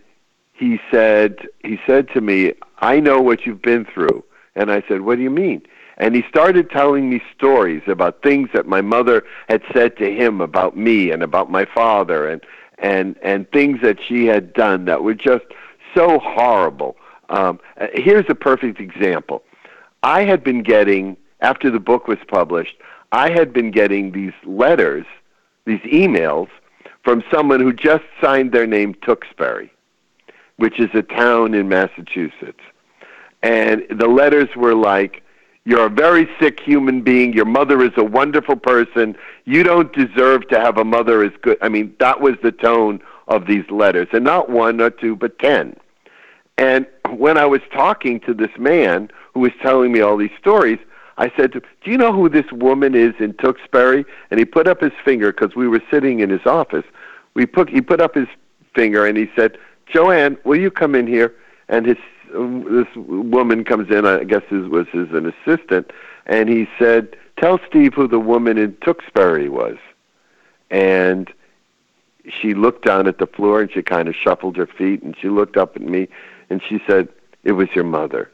he said he said to me, "I know what you've been through," and I said, "What do you mean?" And he started telling me stories about things that my mother had said to him about me and about my father and and and things that she had done that were just so horrible. Um, here's a perfect example. I had been getting after the book was published, I had been getting these letters, these emails from someone who just signed their name Tewksbury, which is a town in Massachusetts. And the letters were like, You're a very sick human being. Your mother is a wonderful person. You don't deserve to have a mother as good. I mean, that was the tone of these letters. And not one or two, but ten. And when I was talking to this man who was telling me all these stories, I said to him, Do you know who this woman is in Tewksbury? And he put up his finger because we were sitting in his office. We put, he put up his finger and he said, Joanne, will you come in here? And his this woman comes in, I guess it was his an assistant, and he said, Tell Steve who the woman in Tewksbury was. And she looked down at the floor and she kind of shuffled her feet and she looked up at me and she said, It was your mother.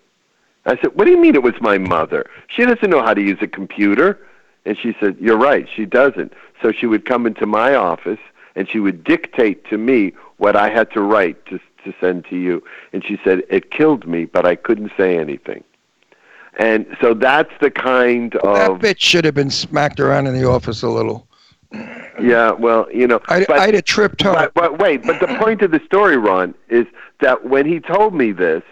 I said, What do you mean it was my mother? She doesn't know how to use a computer. And she said, You're right, she doesn't. So she would come into my office and she would dictate to me what I had to write to, to send to you. And she said, It killed me, but I couldn't say anything. And so that's the kind of. That bitch should have been smacked around in the office a little. yeah. Well, you know, I'd, but- I'd have tripped her. But, but wait, but the point of the story, Ron, is that when he told me this,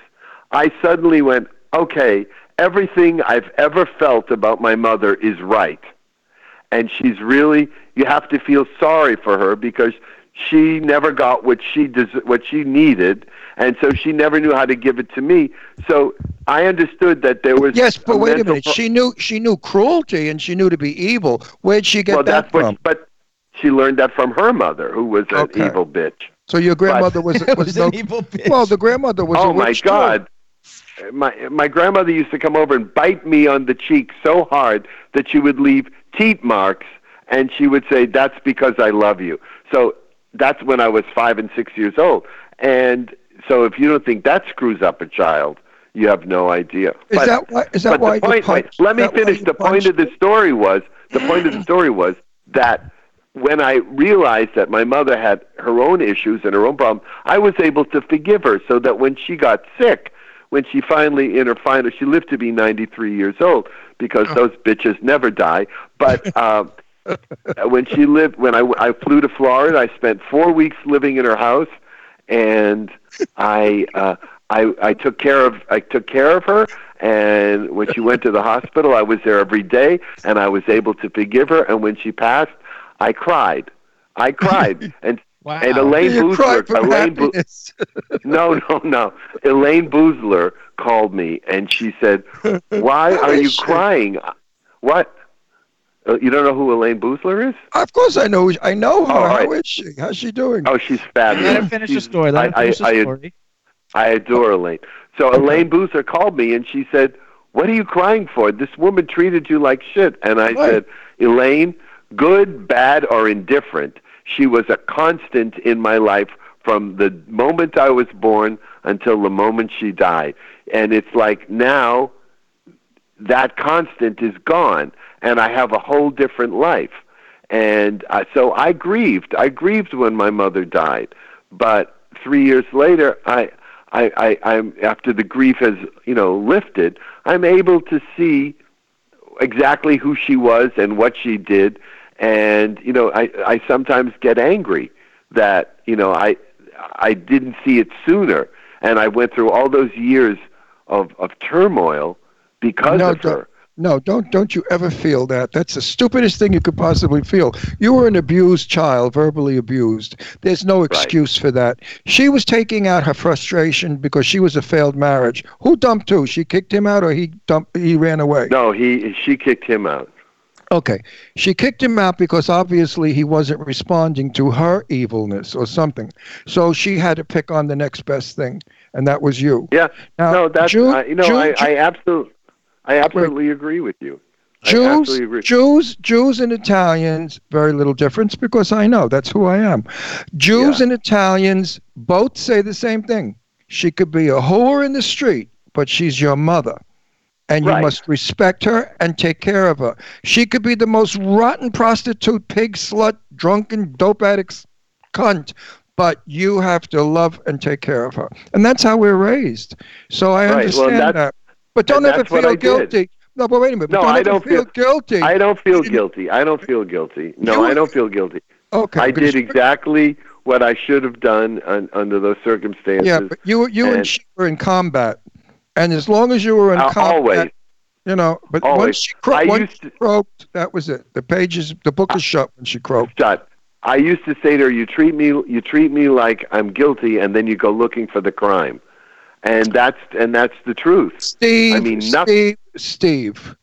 I suddenly went, okay, everything I've ever felt about my mother is right. And she's really, you have to feel sorry for her because she never got what she des- what she needed, and so she never knew how to give it to me. So I understood that there was yes, but wait a minute. pro- She knew she knew cruelty and she knew to be evil. Where'd she get well, that that's what, but she learned that from her mother, who was an Okay. evil bitch. So your grandmother was It was, was no, an evil bitch. Well, the grandmother was. oh a my witch, too. My my grandmother used to come over and bite me on the cheek so hard that she would leave teat marks, and she would say, "That's because I love you." So that's when I was five and six years old, and so if you don't think that screws up a child, you have no idea. Is But- that why? Is that but why the point, wait, let me Is that why finish. The point of the story was the point of the story was that when I realized that my mother had her own issues and her own problems, I was able to forgive her. So that when she got sick, when she finally in her final, she lived to be 93 years old because those bitches never die. But um, when she lived, when I, I flew to Florida, I spent four weeks living in her house, and I. Uh, I, I took care of I took care of her and when she went to the hospital I was there every day and I was able to forgive her and when she passed I cried. I cried and Wow. and Elayne Boosler Elayne Bo- no, no, no. Elayne Boosler called me and she said, "Why are you she? crying?" What? Uh, you don't know who Elayne Boosler is? of course, I know. I know her. Oh, How right. is she? How's she doing? Oh, she's fabulous. Let him finish the She's- story. Let him I- I- finish the I- story. I adore Elayne. So Elayne Boosler called me and she said, "What are you crying for? This woman treated you like shit." And I Right. said, "Elayne, good, bad, or indifferent, she was a constant in my life from the moment I was born until the moment she died. And it's like now that constant is gone, and I have a whole different life. And uh, so I grieved. I grieved when my mother died, but three years later, I, I, I, I'm after the grief has you know lifted, I'm able to see exactly who she was and what she did, and you know I, I sometimes get angry that you know I, I didn't see it sooner, and I went through all those years of of turmoil because No, of her. No, don't don't you ever feel that. That's the stupidest thing you could possibly feel. You were an abused child, verbally abused. There's no excuse for that. She was taking out her frustration because she was a failed marriage. Who dumped who? She kicked him out or he dumped he ran away? No, he she kicked him out. Okay. She kicked him out because obviously he wasn't responding to her evilness or something. So she had to pick on the next best thing, and that was you. Yeah. Now, no, that's Jew- uh, you know Jew- I, I absolutely I absolutely agree with you. Jews. Jews, Jews and Italians, very little difference because I know that's who I am. Jews Yeah. and Italians both say the same thing. She could be a whore in the street, but she's your mother. And you Right. must respect her and take care of her. She could be the most rotten prostitute, pig, slut, drunken, dope addict, cunt, but you have to love and take care of her. And that's how we're raised. So I Right. Understand that's- that. But don't ever feel did. guilty. No, but wait a minute. No, don't I don't feel, feel- guilty. I don't feel guilty. I don't feel guilty. No, I don't feel guilty. Okay. I did exactly what I should have done un, under those circumstances. Yeah, but you you and, and- she were in combat, and as long as you were in Uh, combat, always. you know. But Always. once she cro- once she to- croaked, that was it. The pages, the book is shut when she croaked. Shut. I used to say to her, "You treat me, you treat me like I'm guilty, and then you go looking for the crime," and that's and that's the truth. Steve, I mean, nothing. Steve, Steve.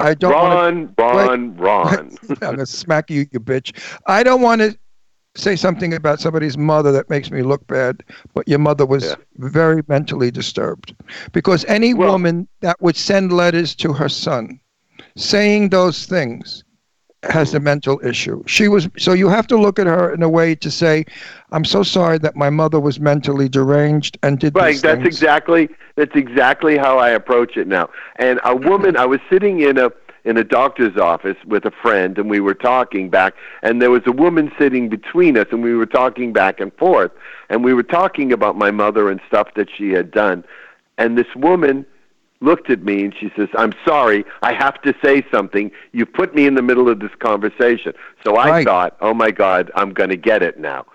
I don't wanna, Ron, Ron, Ron. I'm gonna smack you, you bitch. I don't want to say something about somebody's mother that makes me look bad, but your mother was Yeah. very mentally disturbed because any Well- woman that would send letters to her son saying those things has a mm. mental issue. She was so you have to look at her in a way to say, "I'm so sorry that my mother was mentally deranged and did Right, that's things." exactly that's exactly how I approach it now. And a woman, I was sitting in a in a doctor's office with a friend, and we were talking back, and there was a woman sitting between us, and we were talking back and forth, and we were talking about my mother and stuff that she had done, and this woman looked at me and she says, "I'm sorry, I have to say something. You put me in the middle of this conversation." So I Right. thought, "Oh my God, I'm going to get it now."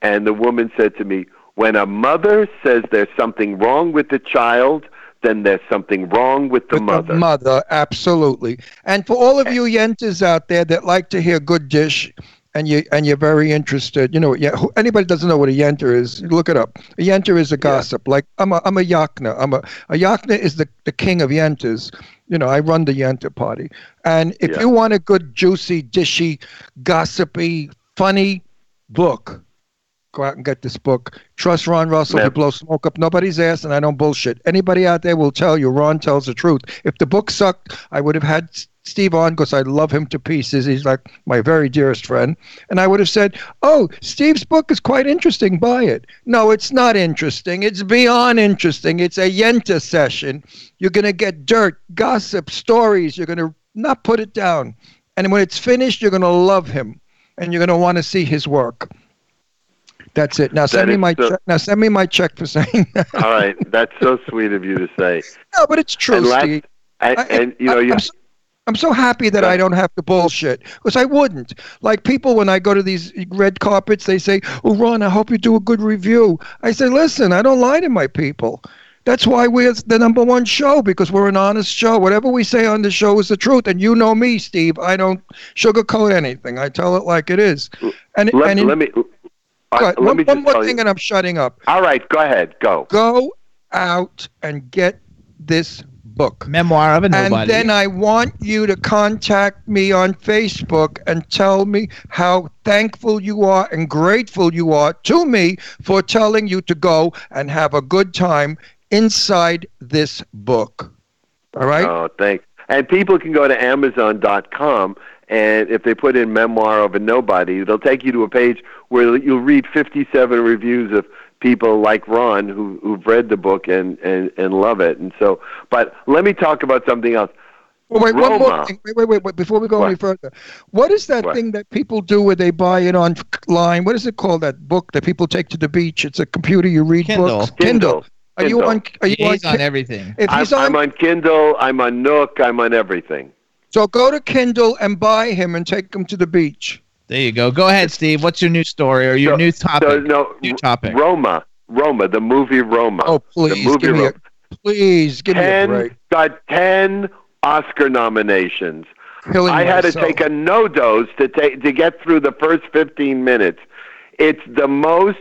And the woman said to me, "When a mother says there's something wrong with the child, then there's something wrong with the With mother." The mother, absolutely. And for all of you yentas out there that like to hear good dish, and you and you're very interested, you know, yeah. Anybody doesn't know what a yenter is? Look it up. A yenter is a gossip. Like I'm a I'm a yakna. I'm a a yakna is the the king of yentas. You know, I run the yenta party. And if Yeah. you want a good juicy, dishy, gossipy, funny book, go out and get this book. Trust Ron Russell. Yep. blows smoke up nobody's ass, and I don't bullshit. Anybody out there will tell you Ron tells the truth. If the book sucked, I would have had Steve on because I love him to pieces. He's like my very dearest friend. And I would have said, Oh, Steve's book is quite interesting. Buy it. No, it's not interesting. It's beyond interesting. It's a Yenta session. You're going to get dirt, gossip, stories. You're going to not put it down. And when it's finished, you're going to love him and you're going to want to see his work. That's it. Now send me my so- check. Now send me my check for saying that. All right, that's so sweet of you to say. no, but it's true, and, last, Steve. and, I- and you know, I, you, am so, I'm so happy that I don't have to bullshit because I wouldn't. Like people, when I go to these red carpets, they say, "Oh, Ron, I hope you do a good review." I say, "Listen, I don't lie to my people. That's why we're the number one show because we're an honest show. Whatever we say on the show is the truth. And you know me, Steve. I don't sugarcoat anything. I tell it like it is. And let, and in- let me go let one, me one more thing, you. and I'm shutting up. All right, go ahead, go. Go out and get this book. Memoir of a Nobody. And then I want you to contact me on Facebook and tell me how thankful you are and grateful you are to me for telling you to go and have a good time inside this book. All right? Oh, thanks. And people can go to Amazon.com and if they put in memoir of a nobody, they'll take you to a page where you'll read 57 reviews of people like Ron who who've read the book and and and love it. And so, but let me talk about something else. Well, wait, one more thing. Wait, wait, wait, wait. Before we go What? any further, what is that What? thing that people do where they buy it online? What is it called? That book that people take to the beach? It's a computer. You read Kindle. books. Kindle. Kindle. Are you on? Are you He's on? on everything. If I'm, on, I'm on Kindle. I'm on Nook. I'm on everything. So go to Kindle and buy him and take him to the beach. There you go. Go ahead, Steve. What's your new story or your So- new topic? So no, New topic. Roma, Roma, the movie Roma. Oh, the please, movie give me a, Roma. please give me a break. ten got ten Oscar nominations. Killing I had to take a NoDoz to take to get through the first fifteen minutes. It's the most.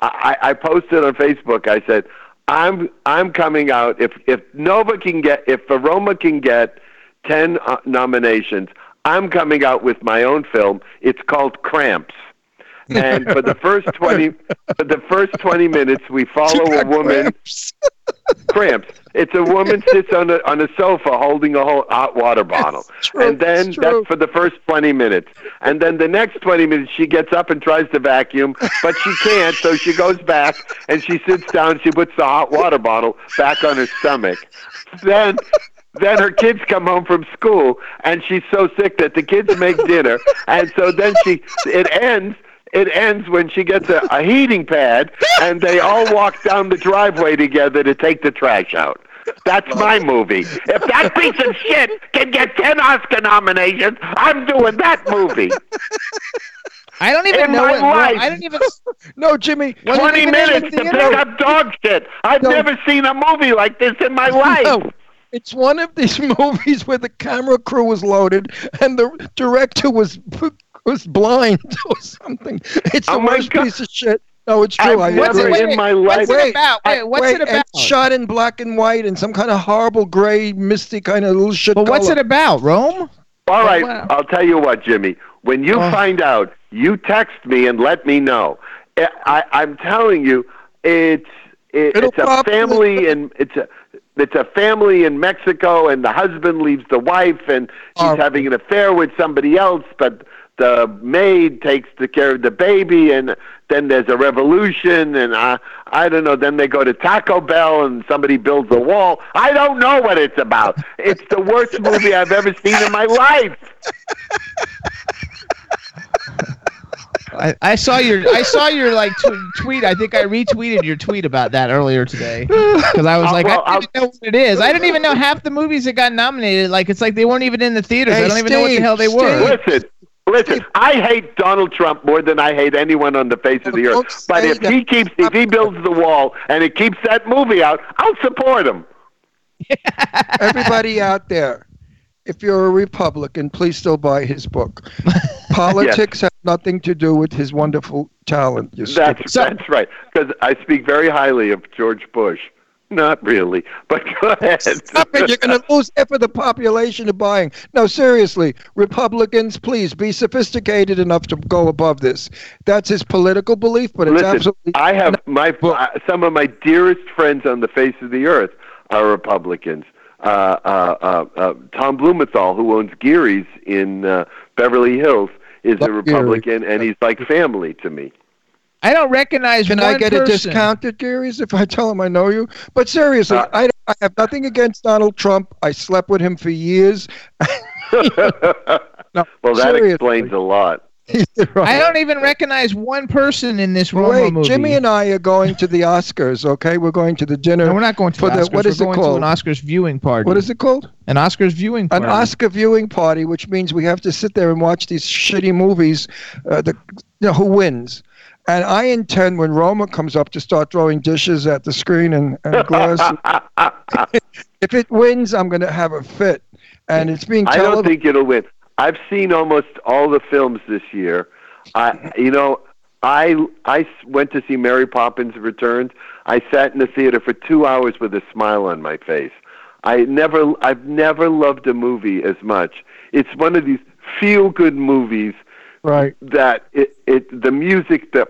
I, I posted on Facebook. I said, "I'm I'm coming out. If if Nova can get if Roma can get ten uh, nominations, I'm coming out with my own film. It's called Cramps." And for the first twenty, for the first twenty minutes, we follow a woman Cramps. cramps. It's a woman sits on a on a sofa holding a whole hot water bottle, true, and then that's for the first twenty minutes. And then the next twenty minutes, she gets up and tries to vacuum, but she can't, so she goes back and she sits down. She puts the hot water bottle back on her stomach. Then. Then her kids come home from school, and she's so sick that the kids make dinner, and so then she it ends it ends when she gets a, a heating pad and they all walk down the driveway together to take the trash out. That's my movie. If that piece of shit can get 10 Oscar nominations, I'm doing that movie. I don't even In know my what. life. I don't even. No, Jimmy. 20 minutes to pick up dog shit. I've No. never seen a movie like this in my life. No, it's one of these movies where the camera crew was loaded and the director was was blind or something. It's the Oh worst God. piece of shit. No, it's true. I've I never it, wait, in wait, my what's life- it about? Wait, what's Wait, it about? It's shot in black and white and some kind of horrible gray, misty kind of little shit. But what's color. it about, Rome? All right, Wow. I'll tell you what, Jimmy. When you Oh. find out, you text me and let me know. I, I, I'm telling you, it's it, it's a family and it's a it's a family in Mexico, and the husband leaves the wife, and he's Oh. Um, having an affair with somebody else, but the maid takes the care of the baby, and then there's a revolution, and I I don't know. Then they go to Taco Bell, and somebody builds a wall. I don't know what it's about. It's the worst movie I've ever seen in my life. I, I saw your I saw your like t- tweet. I think I retweeted your tweet about that earlier today because I was Uh, like, well, I don't know what it is. I didn't even know half the movies that got nominated. Like it's like they weren't even in the theaters. Hey, I don't even know what the hell they were. Listen, listen. I hate Donald Trump more than I hate anyone on the face of the Don't earth. But if he keeps, if he builds the wall and it keeps that movie out, I'll support him. Everybody out there, if you're a Republican, please still buy his book. Politics have nothing to do with his wonderful talent. You stupid. That's So- that's right. Because I speak very highly of George Bush. Not really, but go ahead. Stop it. You're going to lose half of the population of buying. No, seriously, Republicans, please be sophisticated enough to go above this. That's his political belief, but it's Listen, absolutely. I have my uh, some of my dearest friends on the face of the earth are Republicans. Uh, uh, uh, uh, Tom Blumenthal, who owns Geary's in uh, Beverly Hills, is Love a Republican, and he's like family to me. I don't recognize Can one I get a person. discount at Gary's if I tell him I know you? But seriously, Uh, I, I have nothing against Donald Trump. I slept with him for years. No, well, that seriously. explains a lot. I don't even recognize one person in this Roma Wait, movie. Jimmy and I are going to the Oscars. Okay, we're going to the dinner. no, we're not going to for the the- Oscars. what is we're it called? to an Oscars viewing party. What is it called? An Oscars viewing An party. Oscar viewing party, which means we have to sit there and watch these shitty movies. Uh, the, you know, who wins? And I intend when Roma comes up to start throwing dishes at the screen and, and glass. if it wins, I'm going to have a fit. And it's being I don't think it'll win. I've seen almost all the films this year. I, you know, I I went to see Mary Poppins Returns. I sat in the theater for two hours with a smile on my face. I never, I've never loved a movie as much. It's one of these feel-good movies right. that it, it the music that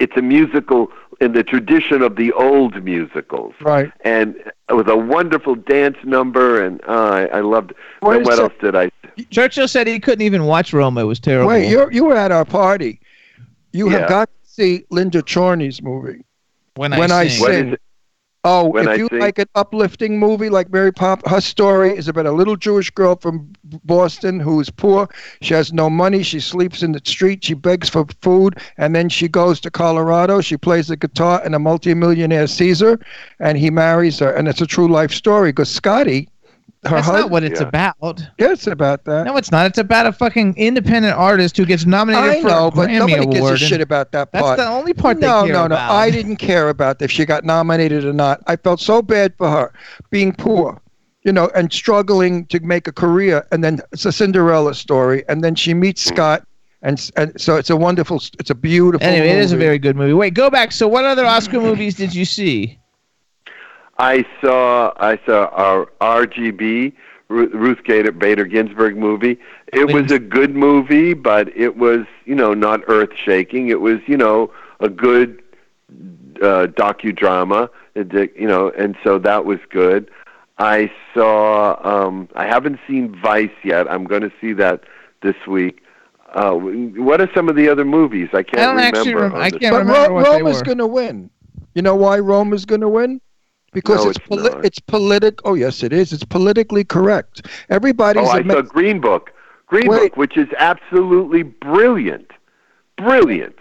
it's a musical in the tradition of the old musicals Right. and with a wonderful dance number and uh, I, I loved What what it? else did I Churchill said he couldn't even watch Roma. It was terrible. Wait, you you were at our party. You Yeah. have got to see Linda Chorney's movie. when, I when I sing. What is sing. Oh, When if I you Sing? like an uplifting movie like Mary Pop, her story is about a little Jewish girl from Boston who is poor. She has no money. She sleeps in the street. She begs for food, and then she goes to Colorado. She plays the guitar, and a multimillionaire sees her, and he marries her. And it's a true life story because Scotty, her That's husband, not what it's Yeah. about. yeah, it's about that. No, it's not. It's about a fucking independent artist who gets nominated I for know, a but Grammy nobody award. gives a shit about that part. That's part. the only part no, they care no, no. about. I didn't care about if she got nominated or not. I felt so bad for her being poor, you know, and struggling to make a career. And then it's a Cinderella story. And then she meets mm. Scott. And, and so it's a wonderful, it's a beautiful. Anyway, it is a very good movie. Wait, go back. So, what other Oscar movies did you see? I saw I saw our RGB Ru- Ruth Gator, Bader Ginsburg movie. It was a good movie, but it was you know not earth shaking. It was you know a good uh, docudrama. It You know, and so that was good. I saw. Um, I haven't seen Vice yet. I'm going to see that this week. Uh, what are some of the other movies? I can't I don't remember. actually rem- I can't But remember Ro- what they Roma's going to win. You know why Rome is going to win? Because No, it's it's poli- not. it's politic. Oh yes, it is. It's politically correct. Everybody's. Oh, I a saw me- Green Book. Green Wait. Book, which is absolutely brilliant, brilliant.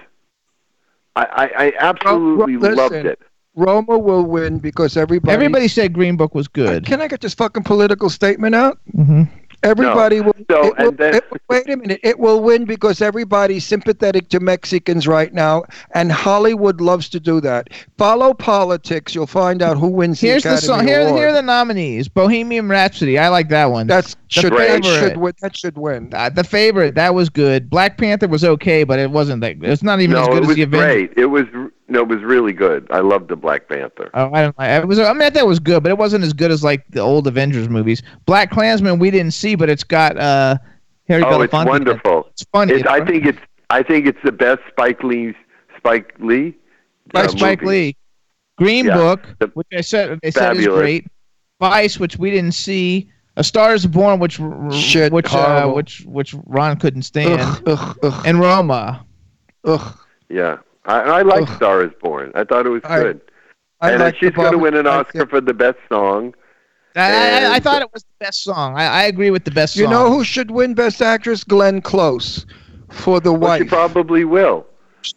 I, I, I absolutely listen. loved it. Roma will win because everybody. Everybody said Green Book was good. Can I get this fucking political statement out? hmm Everybody will, So, it will- then- it will- wait a minute. It will win because everybody's sympathetic to Mexicans right now, and Hollywood loves to do that. Follow politics, you'll find out who wins the Here's the Academy song. Here, Award. here are the nominees: Bohemian Rhapsody. I like that one. That's should favorite. that should win. That should win. Uh, the favorite. That was good. Black Panther was okay, but it wasn't that. It's not even No, as good it as was the Avengers. great. It was no, it was really good. I loved the Black Panther. Oh, I don't. I was. I mean, I thought it was good, but it wasn't as good as like the old Avengers movies. Black Klansman we didn't see, but it's got uh, Harry Oh, it's Belafonte. in it. wonderful. It's funny. It, I think it's I think it's the best Spike Lee Spike Lee. by uh, Spike movie. Lee. Green Yeah. Book, The- which I said they said is great. Vice, which we didn't see. A Star Is Born, which Shit, which uh, which which Ron couldn't stand, Ugh, ugh, ugh, and Roma. ugh. Yeah, I, I like Ugh. Star Is Born. I thought it was I- good. I and like she's going to win an Oscar for the best song. I, I, I thought it was the best song. I, I agree with the best song. You know who should win Best Actress? Glenn Close for The Well, she probably will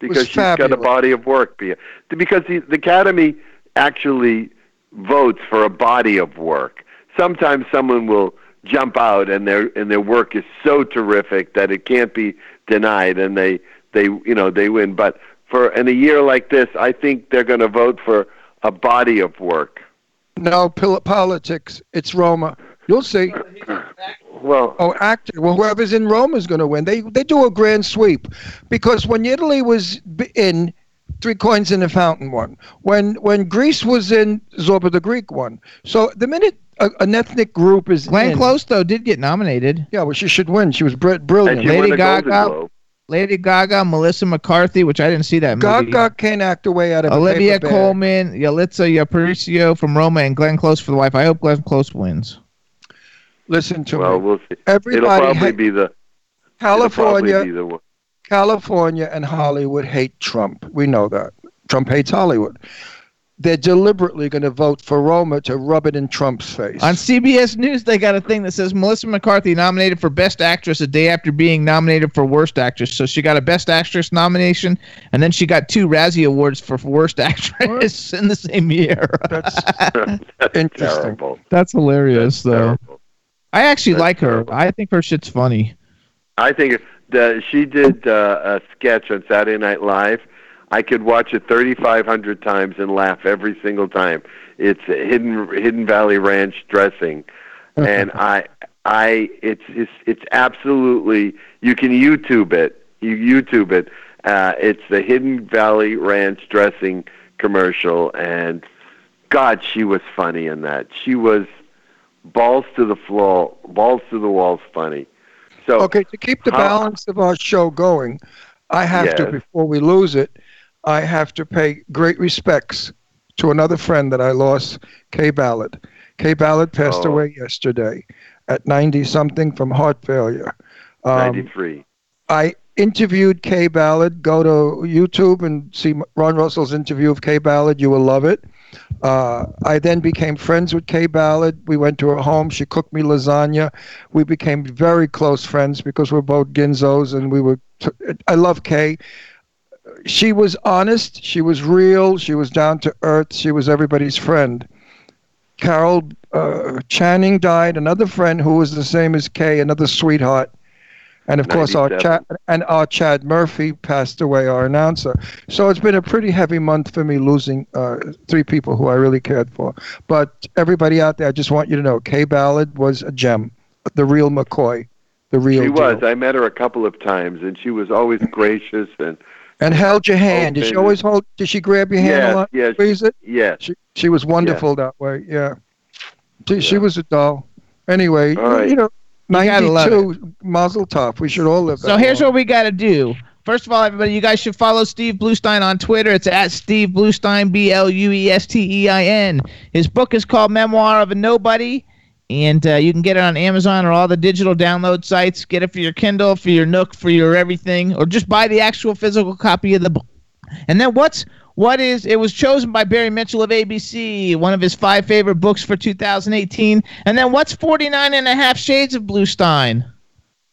because was she's got a body of work. Because the, the Academy actually votes for a body of work. Sometimes someone will jump out and their and their work is so terrific that it can't be denied, and they they you know they win. But for in a year like this, I think they're going to vote for a body of work. No politics. It's Roma. You'll see. Well, Oh, actor. Well, whoever's in Rome is going to win. They they do a grand sweep, because when Italy was in, three coins in the fountain one. When when Greece was in, Zorba the Greek one. So the minute a, an ethnic group is Glenn in, Close though did get nominated. yeah, well, she should win. She was br- brilliant. she Lady won a Golden Gaga. Globe. Lady Gaga, Melissa McCarthy, which I didn't see that movie. Gaga can't act her way out of a Olivia paper bag. Colman, Yalitza Aparicio from Roma, and Glenn Close for the wife. I hope Glenn Close wins. Listen to Well, me. we'll see. It'll Everybody, probably ha- be the California, be the. California and Hollywood hate Trump. We know that. Trump hates Hollywood. They're deliberately going to vote for Roma to rub it in Trump's face. On CBS News, they got a thing that says Melissa McCarthy nominated for Best Actress a day after being nominated for Worst Actress. So she got a Best Actress nomination, and then she got two Razzie Awards for Worst Actress in the same year. That's That's Interesting. terrible. That's hilarious, though. Terrible. I actually That's like her. I think her shit's funny. I think the, she did uh, a sketch on Saturday Night Live. I could watch it 3,500 times and laugh every single time. It's Hidden Hidden Valley Ranch dressing, and I I it's it's it's absolutely you can YouTube it. You YouTube it. Uh, it's the Hidden Valley Ranch dressing commercial, and God, she was funny in that. She was balls to the floor, balls to the walls funny. So okay. To keep the How- balance of our show going, I have to, before we lose it, I have to pay great respects to another friend that I lost, Kaye Ballard. Kaye Ballard passed Oh. away yesterday. at 90 something from heart failure. Um, 93. I interviewed Kaye Ballard. Go to YouTube and see Ron Russell's interview of Kaye Ballard. You will love it. Uh, I then became friends with Kaye Ballard. We went to her home. She cooked me lasagna. We became very close friends because we're both Ginzos, and we were. T- I love Kaye. She was honest. She was real. She was down to earth. She was everybody's friend. Carol uh, Channing died. Another friend who was the same as Kaye, another sweetheart. And of course, our Chad and our Chad Murphy passed away, our announcer. So it's been a pretty heavy month for me losing uh, three people who I really cared for. But everybody out there, I just want you to know, Kaye Ballard was a gem, the real McCoy, the real. She was. I met her a couple of times, and she was always gracious and and held your oh, hand. Did she always hold? Did she grab your hand Yes, a lot? yes. Squeeze it. yes. She she was wonderful that way. Yeah. She, she was a doll. Anyway, All right. you know, You gotta love ninety-two, Mazel Tov. We should all live. So here's long. what we got to do. First of all, everybody, you guys should follow Steve Bluestein on Twitter. It's at Steve Bluestein, B L U E S T E I N. His book is called Memoir of a Nobody, and uh, you can get it on Amazon or all the digital download sites. Get it for your Kindle, for your Nook, for your everything, or just buy the actual physical copy of the book. And then what's what is it was chosen by Barry Mitchell of ABC, one of his five favorite books for 2018. And then what's 49 and a half shades of Bluestein?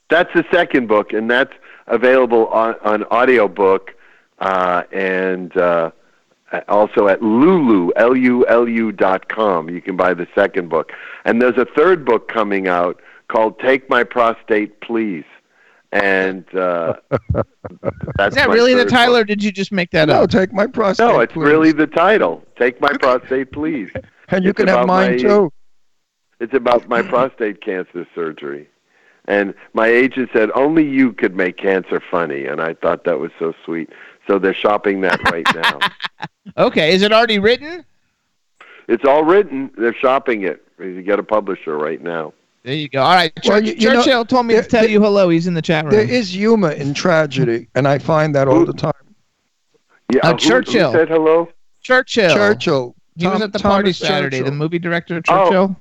That's the second book, and that's available on, on audiobook uh, and uh, also at Lulu, L-U-L-U dot com. You can buy the second book. And there's a third book coming out called Take My Prostate, Please. And uh, that's Is that really the title, book. or did you just make that No, up? No, take my prostate. No, it's please. really the title. Take My Prostate, Please. And you it's can have mine my- too. It's about my prostate cancer surgery. And my agent said, only you could make cancer funny. And I thought that was so sweet. So they're shopping that right now. Okay, is it already written? it's all written. They're shopping it. You get a publisher right now. There you go. All right, Well, Church, you- you know, Churchill told me there- to tell there- you hello. He's in the chat room. There is humor in tragedy, and I find that all the time. Yeah, Uh, who- Churchill. Who said hello? Churchill. Churchill. He was at the party Saturday. Churchill. The movie director of Oh. Churchill.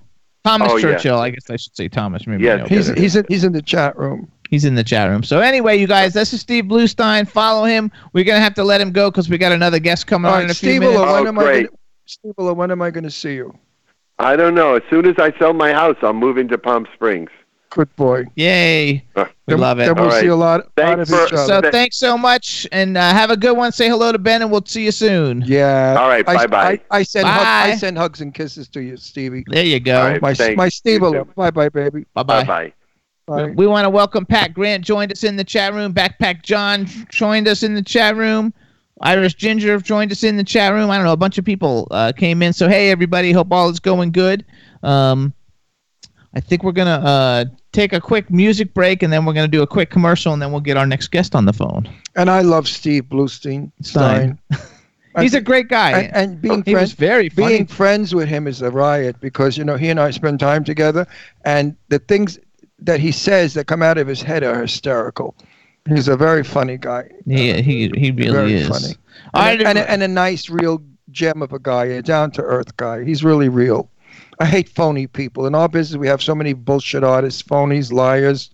Thomas Oh, yeah. Churchill. I guess I should say Thomas. Maybe Yes, I know He's he's in, he's in the chat room. He's in the chat room. So anyway, you guys, this is Steve Bluestein. Follow him. We're gonna have to let him go because we got another guest coming All on in right, a few Steve, minutes. when Oh, am I great. gonna, Steve, when am I going to see you? I don't know. As soon as I sell my house, I'm moving to Palm Springs. Good boy. Yay! Uh, we love it. Then we'll All right. see a lot, lot Thanks of for- each other. So Th- thanks so much, and uh, have a good one. Say hello to Ben, and we'll see you soon. yeah. All right, bye-bye. I, I send hug, I send hugs and kisses to you, Stevie. There you go. All right. My Thanks. my You Steve. Bye bye, baby. Bye Bye bye. bye. Bye. We want to welcome Pat Grant. Joined us in the chat room. Backpack John joined us in the chat room. Irish Ginger joined us in the chat room. I don't know. A bunch of people uh, came in. So hey, everybody. Hope all is going good. Um, I think we're gonna uh, take a quick music break, and then we're gonna do a quick commercial, and then we'll get our next guest on the phone. And I love Steve Bluestein. Stein. He's a great guy. and, and being he friends, very funny. being friends with him is a riot because you know he and I spend time together, and the things that he says that come out of his head are hysterical. He's a very funny guy. he he he really very is. funny. And, a, and, a, and a nice, real gem of a guy, a down to earth guy. He's really real. I hate phony people. In our business, we have so many bullshit artists, phonies, liars,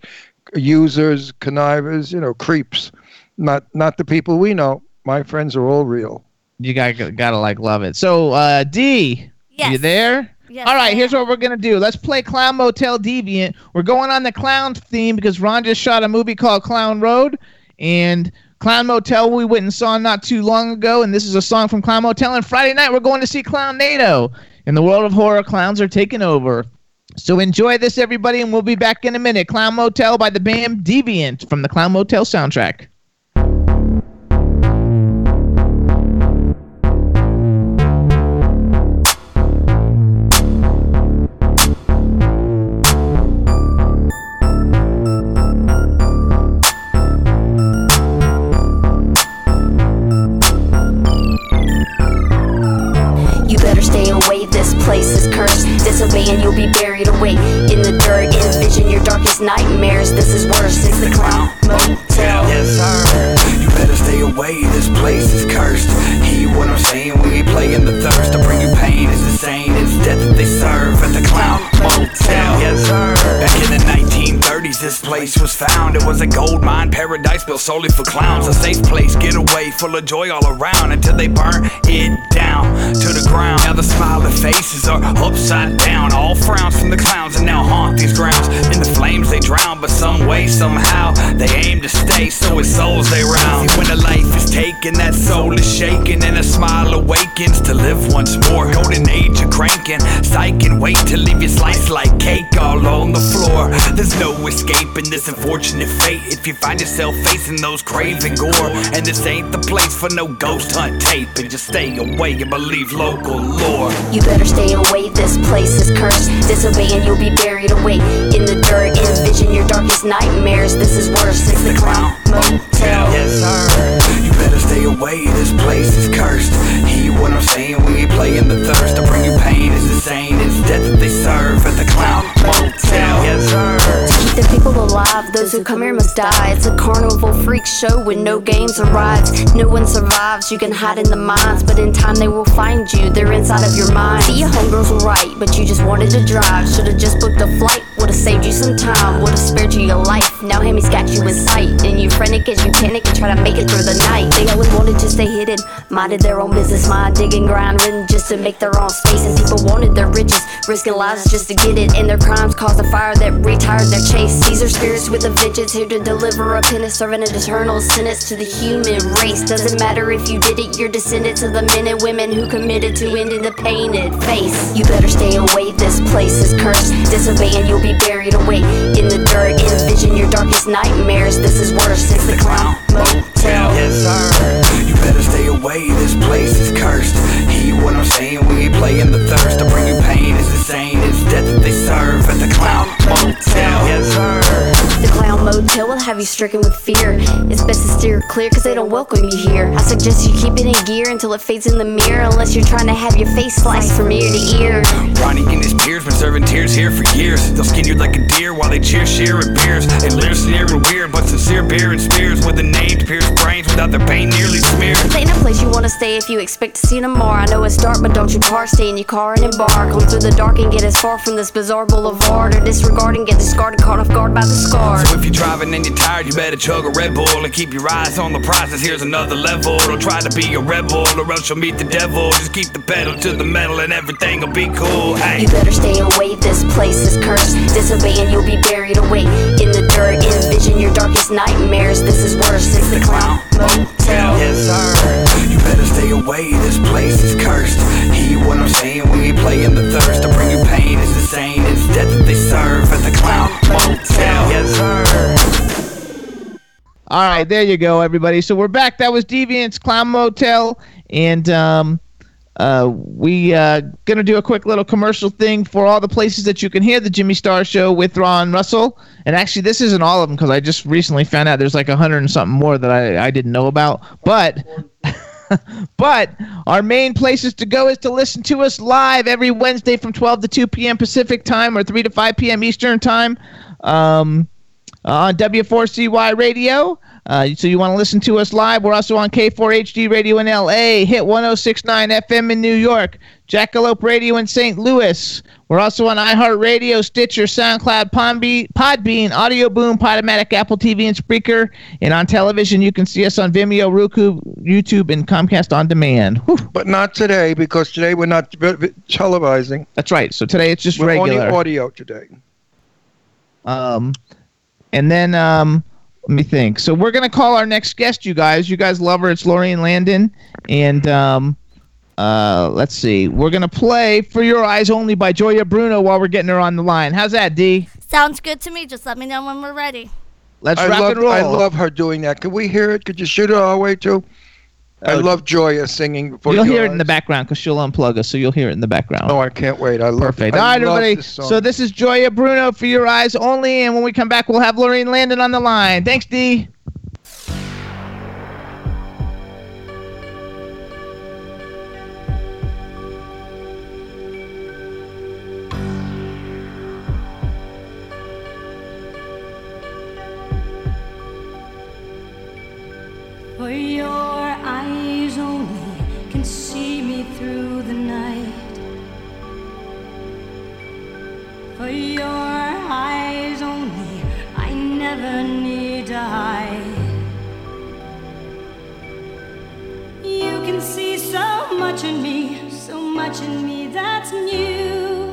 users, connivers, you know, creeps. Not not the people we know. My friends are all real. you gotta gotta like love it. So uh, D, Yes. you there? Yes, All right, here's what we're gonna do. Let's play Clown Motel Deviant. We're going on the clown theme because Ron just shot a movie called Clown Road, and Clown Motel we went and saw not too long ago, and this is a song from Clown Motel. And Friday night we're going to see Clownado. In the world of horror, clowns are taking over. So enjoy this, everybody, and we'll be back in a minute. Clown Motel by the band Deviant from the Clown Motel soundtrack. This is worse. It's the clown motel. Yes, sir. You better stay away, this place is cursed. Hear what I'm saying? We ain't playing the thirst to bring you pain. It's insane, it's death that they serve at the clown motel. Yes, sir. And place was found. It was a gold mine paradise built solely for clowns. A safe place, getaway, full of joy all around until they burn it down to the ground. Now the smiling faces are upside down. All frowns from the clowns and now haunt these grounds. In the flames they drown, but some way, somehow, they aim to stay, so it's souls they round. When a life is taken, that soul is shaken, and a smile awakens to live once more. Golden age of cranking, psych and wait to leave you sliced like cake all on the floor. There's no escaping this unfortunate fate if you find yourself facing those craving gore. And this ain't the place for no ghost hunt tape, and just stay away and believe local lore. You better stay away, this place is cursed. Disobey and you'll be buried away in the dirt. Envision your darkest nightmares. This is worse. It's the Clown Motel. Yes, sir. You better stay away, this place is cursed. Hear what I'm saying, we ain't playing the thirst. To bring you pain is insane, it's death that they serve at the Clown Motel. Yes, sir. Keep the people alive, those who come here must die. It's a carnival freak show with no games or rides. No one survives, you can hide in the mines, but in time they will find you. They're inside of your mind. See, your homegirls were right, but you just wanted to drive. Should've just booked a flight, would've saved you some time, would've spared you your life. Now Hemi's got you in sight, and you frantic as you panic and try to make it through the night. They always wanted to stay hidden, minded their own business, mind digging, grind, written just to make their own space. And people wanted their riches, risking lives just to get it. And their crimes caused a fire that retired their chase. These are spirits with a vengeance here to deliver a penance, serving an eternal sentence to the human race. Doesn't matter if you did it, you're descendants of the men and women who committed to ending the painted face. You better stay away, this place is cursed. Disobey and you'll be buried away in the dirt. Envision your darkest nightmares. This is worse. It's the Clown Motel. Yes, sir. Better stay away, this place is cursed. Hear what I'm saying, we ain't playing the thirst. To bring you pain is insane, it's death that they serve at the Clown Motel. Yes, sir. The Clown Motel will have you stricken with fear. It's best to steer clear because they don't welcome you here. I suggest you keep it in gear until it fades in the mirror, unless you're trying to have your face sliced from ear to ear. Ronnie and his peers been serving tears here for years. They'll skin you like a deer while they cheer, sharing beers. And lyrics sneer and weird, but sincere beer and spears with a name to pierce brains without their pain nearly smeared. This ain't a place you wanna stay if you expect to see no more. I know it's dark, but don't you park, stay in your car and embark. Come through the dark and get as far from this bizarre boulevard, or disregard and get discarded, caught off guard by the scars. So if you're driving and you're tired, you better chug a Red Bull and keep your eyes on the prizes. Here's another level. Don't try to be a rebel or else you'll meet the devil. Just keep the pedal to the metal and everything'll be cool. Hey. You better stay away, this place is cursed. Disobey and you'll be buried away in the dirt. Envision your darkest nightmares. This is worse. It's the Clown Motel. Yes, sir. You better stay away, this place is cursed. Hear what I'm saying, the thirst. To bring you pain is insane, it's death that they serve at the Clown Motel. Yes, sir. All right, there you go, everybody. So we're back. That was Deviant's Clown Motel, and um, uh, we uh, gonna do a quick little commercial thing for all the places that you can hear the Jimmy Star Show with Ron Russell. And actually, this isn't all of them because I just recently found out there's like a hundred and something more that I, I didn't know about. But but our main places to go is to listen to us live every Wednesday from 12 to 2 p.m. Pacific time or 3 to 5 p.m. Eastern time um, on W4CY Radio. Uh, so you want to listen to us live? We're also on K4HD Radio in LA, Hit 1069 FM in New York, Jackalope Radio in St. Louis. We're also on iHeartRadio, Stitcher, SoundCloud, Podbean, Podbean, Audio Boom, Podomatic, Apple TV, and Spreaker. And on television, you can see us on Vimeo, Roku, YouTube, and Comcast On Demand. Whew. But not today because today we're not v- v- televising. That's right. So today it's just We're regular. only audio today. Um, and then um, let me think. So we're gonna call our next guest. You guys, you guys love her. It's Laurene Landon, and um, uh, let's see. We're gonna play "For Your Eyes Only" by Joya Bruno while we're getting her on the line. How's that, D? Sounds good to me. Just let me know when we're ready. Let's I rock love, and roll. I love her doing that. Could we hear it? Could you shoot it our way too? I Oh, love Joya singing. For You'll Your hear it in the background because she'll unplug us, so you'll hear it in the background. Oh, I can't wait. I love Perfect. I All right, love everybody. this. So this is Joya Bruno for your eyes only, and when we come back, we'll have Lorraine Landon on the line. Thanks, D. For your your eyes only, I never need to hide. You can see so much in me, so much in me that's new.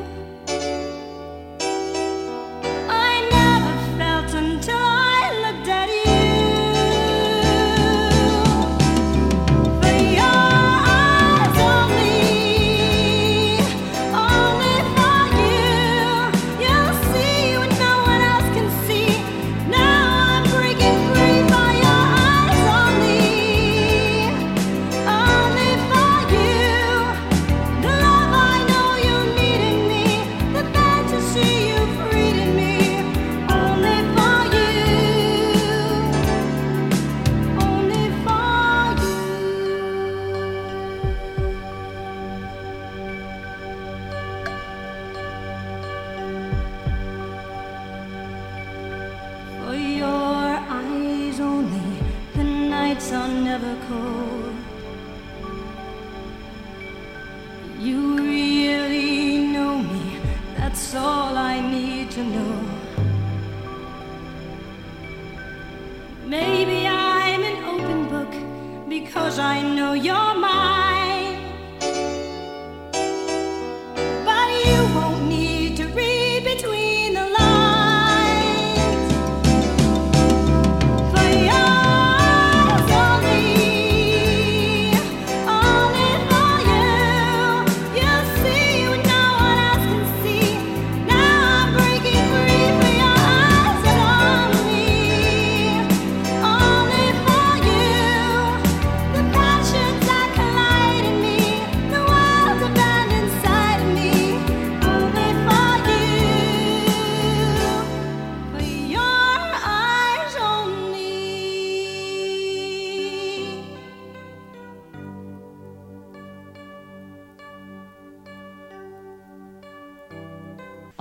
Because I know you're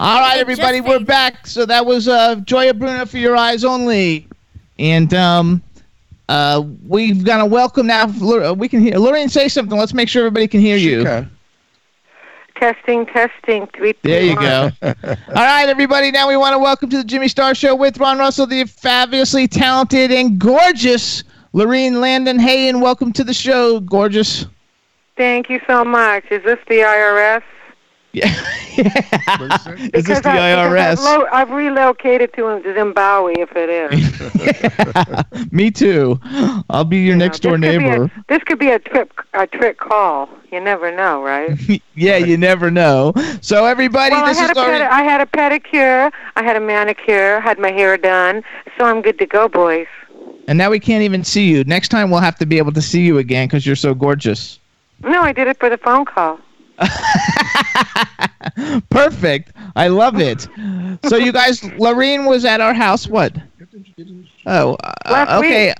All right, everybody, we're fades. back. So that was uh, Joya Bruno for your eyes only, and um, uh, we've got a welcome now. We can hear Lorraine say something. Let's make sure everybody can hear you. can. Testing, testing. Three, There two, you one. go. All right, everybody. Now we want to welcome to the Jimmy Star Show with Ron Russell, the fabulously talented and gorgeous Laurene Landon. Hey, and welcome to the show, gorgeous. Thank you so much. Is this the IRS? Yeah. What is it? Is this the I- because IRS? I've, lo- I've relocated to Zimbabwe, if it is. Me too. I'll be your You know, next door this could be a- neighbor. this could be a trip, a trick call. You never know, right? yeah, you never know. So everybody, well, I this had, is a Lorraine. pedi- I had a pedicure, I had a manicure, had my hair done, so I'm good to go, boys. And now we can't even see you. Next time we'll have to be able to see you again because you're so gorgeous. No, I did it for the phone call. Perfect. I love it. So you guys, Laurene was at our house. What? Oh, uh, Last okay. week.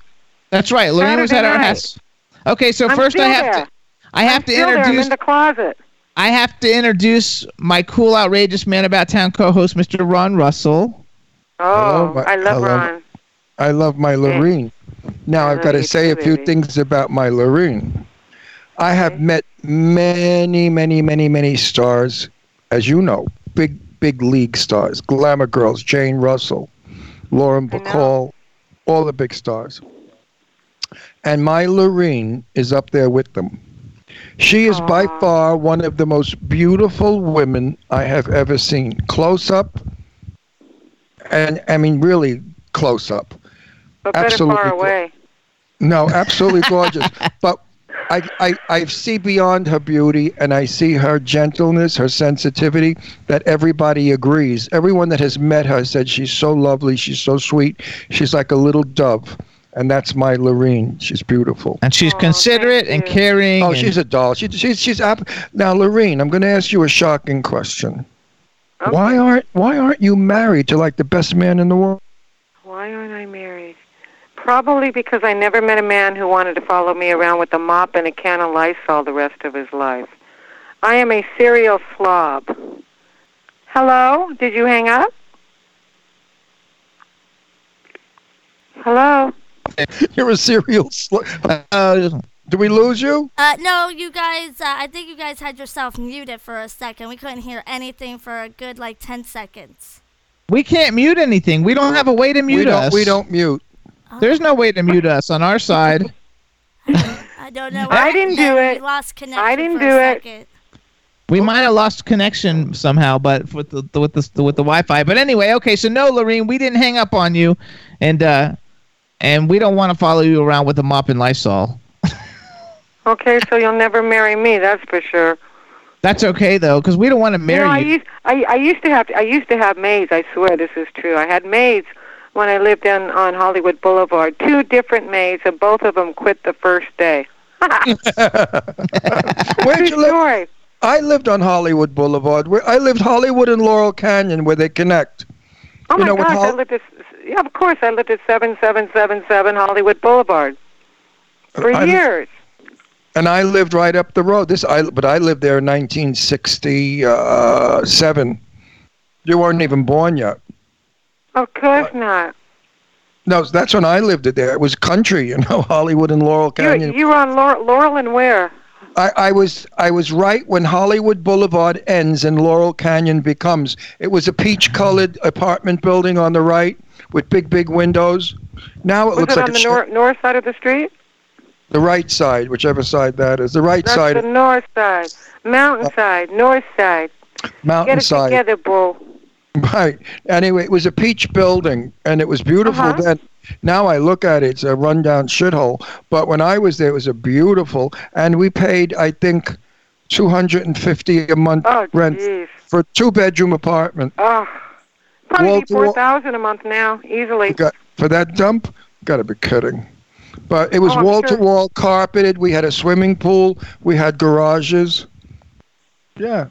That's right. Laurene was at Saturday our night. house. Okay, so I'm first I have there. to I have I'm to still there. I'm introduce in the closet. I have to introduce my cool, outrageous man about town co-host, Mr. Ron Russell. Oh, Hello, my- I love hello. Ron. I love my Laurene. Now I I've got to you say a few baby. things about my Laurene. I have met many, many, many, many stars, as you know, big, big league stars, glamour girls, Jane Russell, Lauren. Bacall, all the big stars. And my Laurene is up there with them. She is by far one of the most beautiful women I have ever seen. Close up, and I mean really close up. But better Absolutely far cool. away. No, absolutely gorgeous. but I, I, I see beyond her beauty and I see her gentleness, her sensitivity, that everybody agrees. Everyone that has met her said she's so lovely, she's so sweet, she's like a little dove. And that's my Laurene. She's beautiful. And she's Aw, considerate and caring. Oh, and- she's a doll. She, she's she's app- now, Laurene. I'm going to ask you a shocking question. Okay. Why aren't Why aren't you married to like the best man in the world? Why aren't I married? Probably because I never met a man who wanted to follow me around with a mop and a can of Lysol the rest of his life. I am a serial slob. Hello? Did you hang up? Hello? You're a serial. Sl- uh, do we lose you? Uh, no, you guys. Uh, I think you guys had yourself muted for a second. We couldn't hear anything for a good like ten seconds. We can't mute anything. We don't have a way to mute we don't. us. We don't mute. There's no way to mute us on our side. I don't know. I didn't do it. We lost connection I didn't for a do it. second. We might have lost connection somehow, but with the, the with the with the Wi-Fi. But anyway, okay. So no, Laurene, we didn't hang up on you, and uh, and we don't want to follow you around with a mop and Lysol. Okay, so you'll never marry me, that's for sure. That's okay though, because we don't want to you marry know, I you. used I, I used to have I used to have maids. I swear this is true. I had maids when I lived in on Hollywood Boulevard. Two different maids, and both of them quit the first day. Where'd you live? I lived on Hollywood Boulevard. Where I lived Hollywood and Laurel Canyon, where they connect. Oh You my know, gosh, I lived at yeah, of course I lived at seven seven seven seven Hollywood Boulevard for I- years. And I lived right up the road. This, I but I lived there in 1967. Uh, you weren't even born yet. Of course not. No, that's when I lived it there. It was country, you know, Hollywood and Laurel Canyon. you were on Laurel, Laurel and where? I, I was I was right when Hollywood Boulevard ends and Laurel Canyon becomes. It was a peach-colored apartment building on the right with big, big windows. Now it Was looks it like on the nor- north side of the street? the right side, whichever side that is. The right That's side, the north side, mountain side, north side. Get it mountainside. together, bro. Right. Anyway, it was a peach building, and it was beautiful Uh-huh. then. Now I look at it, it's a rundown shithole. But when I was there, it was a beautiful, and we paid, I think, two hundred and fifty a month Oh, rent jeez. for a two-bedroom apartment. Oh, probably wall-to-wall four thousand a month now, easily. Got for that dump? Got to be kidding. But it was Oh, wall to wall carpeted. We had a swimming pool. We had garages. Yeah,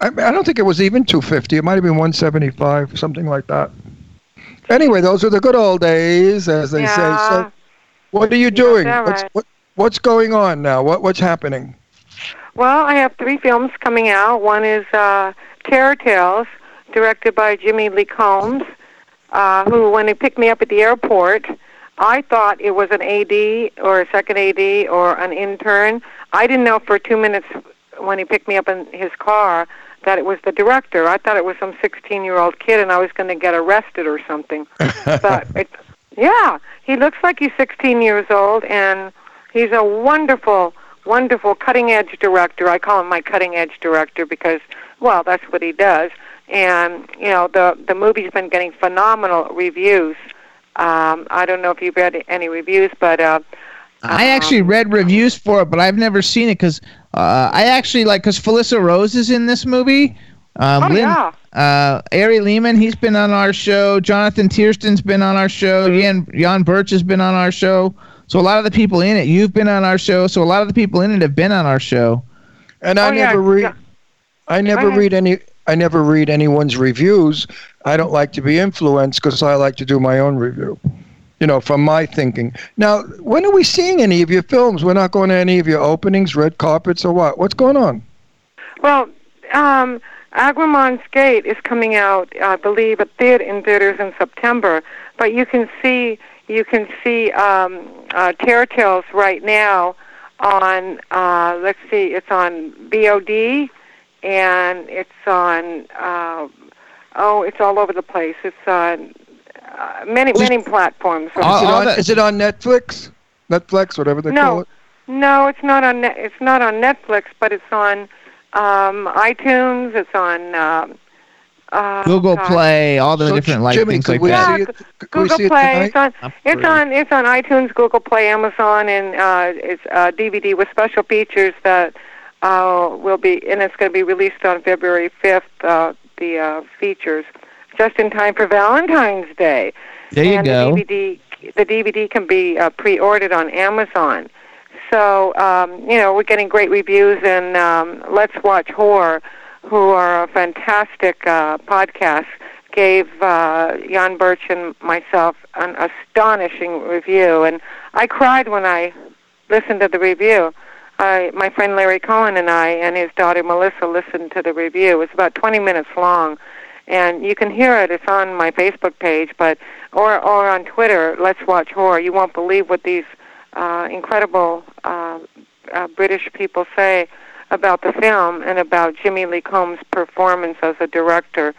I, I don't think it was even two fifty. It might have been one seventy five, something like that. Anyway, those were the good old days, as they say. So, what are you doing? that What's right. what, What's going on now? What What's happening? Well, I have three films coming out. One is uh, Terror Tales, directed by Jimmy Lee Combs, uh, who, when he picked me up at the airport, I thought it was an AD or a second AD or an intern. I didn't know for two minutes when he picked me up in his car that it was the director. I thought it was some 16-year-old kid, and I was going to get arrested or something. but it, yeah, he looks like he's 16 years old, and he's a wonderful, wonderful cutting-edge director. I call him my cutting-edge director because, well, that's what he does. And you know, the the movie's been getting phenomenal reviews. Um, I don't know if you've read any reviews, but uh, I actually read reviews for it, but I've never seen it because uh, I actually like because Felissa Rose is in this movie. Um, Oh, yeah. Uh, Ari Lehman, he's been on our show. Jonathan Tiersten's been on our show. Jan Jan Birch has been on our show. So a lot of the people in it, you've been on our show. So a lot of the people in it have been on our show. And I Oh, yeah, never read. yeah. I never read any. I never read anyone's reviews. I don't like to be influenced because I like to do my own review. You know, from my thinking. Now, when are we seeing any of your films? We're not going to any of your openings, red carpets, or what? What's going on? Well, um, Agramon's Gate is coming out, I believe, at theater in theaters in September. But you can see you can see um, uh, Terror Tales right now on. Uh, let's see, it's on VOD, and it's on. Uh, oh, it's all over the place. It's on uh, many many platforms. All- Is it, on, is it on Netflix? Netflix, whatever they call it. no, it's not on. Net, it's not on Netflix, but it's on um, iTunes. It's on um, uh, Google gosh. Play, all the So, different like Jimmy, things like we that. see it? Could we Google see it Play. tonight? It's on. It's on. It's on iTunes, Google Play, Amazon, and uh, it's uh, DVD with special features that uh, will be, and it's going to be released on February fifth. Uh, the uh, features, just in time for Valentine's Day. There you and go. The DVD, the DVD can be uh, pre-ordered on Amazon. So um, you know we're getting great reviews, and um, Let's Watch Horror, who are a fantastic uh, podcast, gave uh, Jan Birch and myself an astonishing review, and I cried when I listened to the review. I, my friend Larry Cohen and I and his daughter Melissa listened to the review. It was about 20 minutes long, and you can hear it. It's on my Facebook page, but or or on Twitter. Let's watch horror. You won't believe what these uh, incredible uh, uh, British people say about the film and about Jimmy Lee Combs' performance as a director.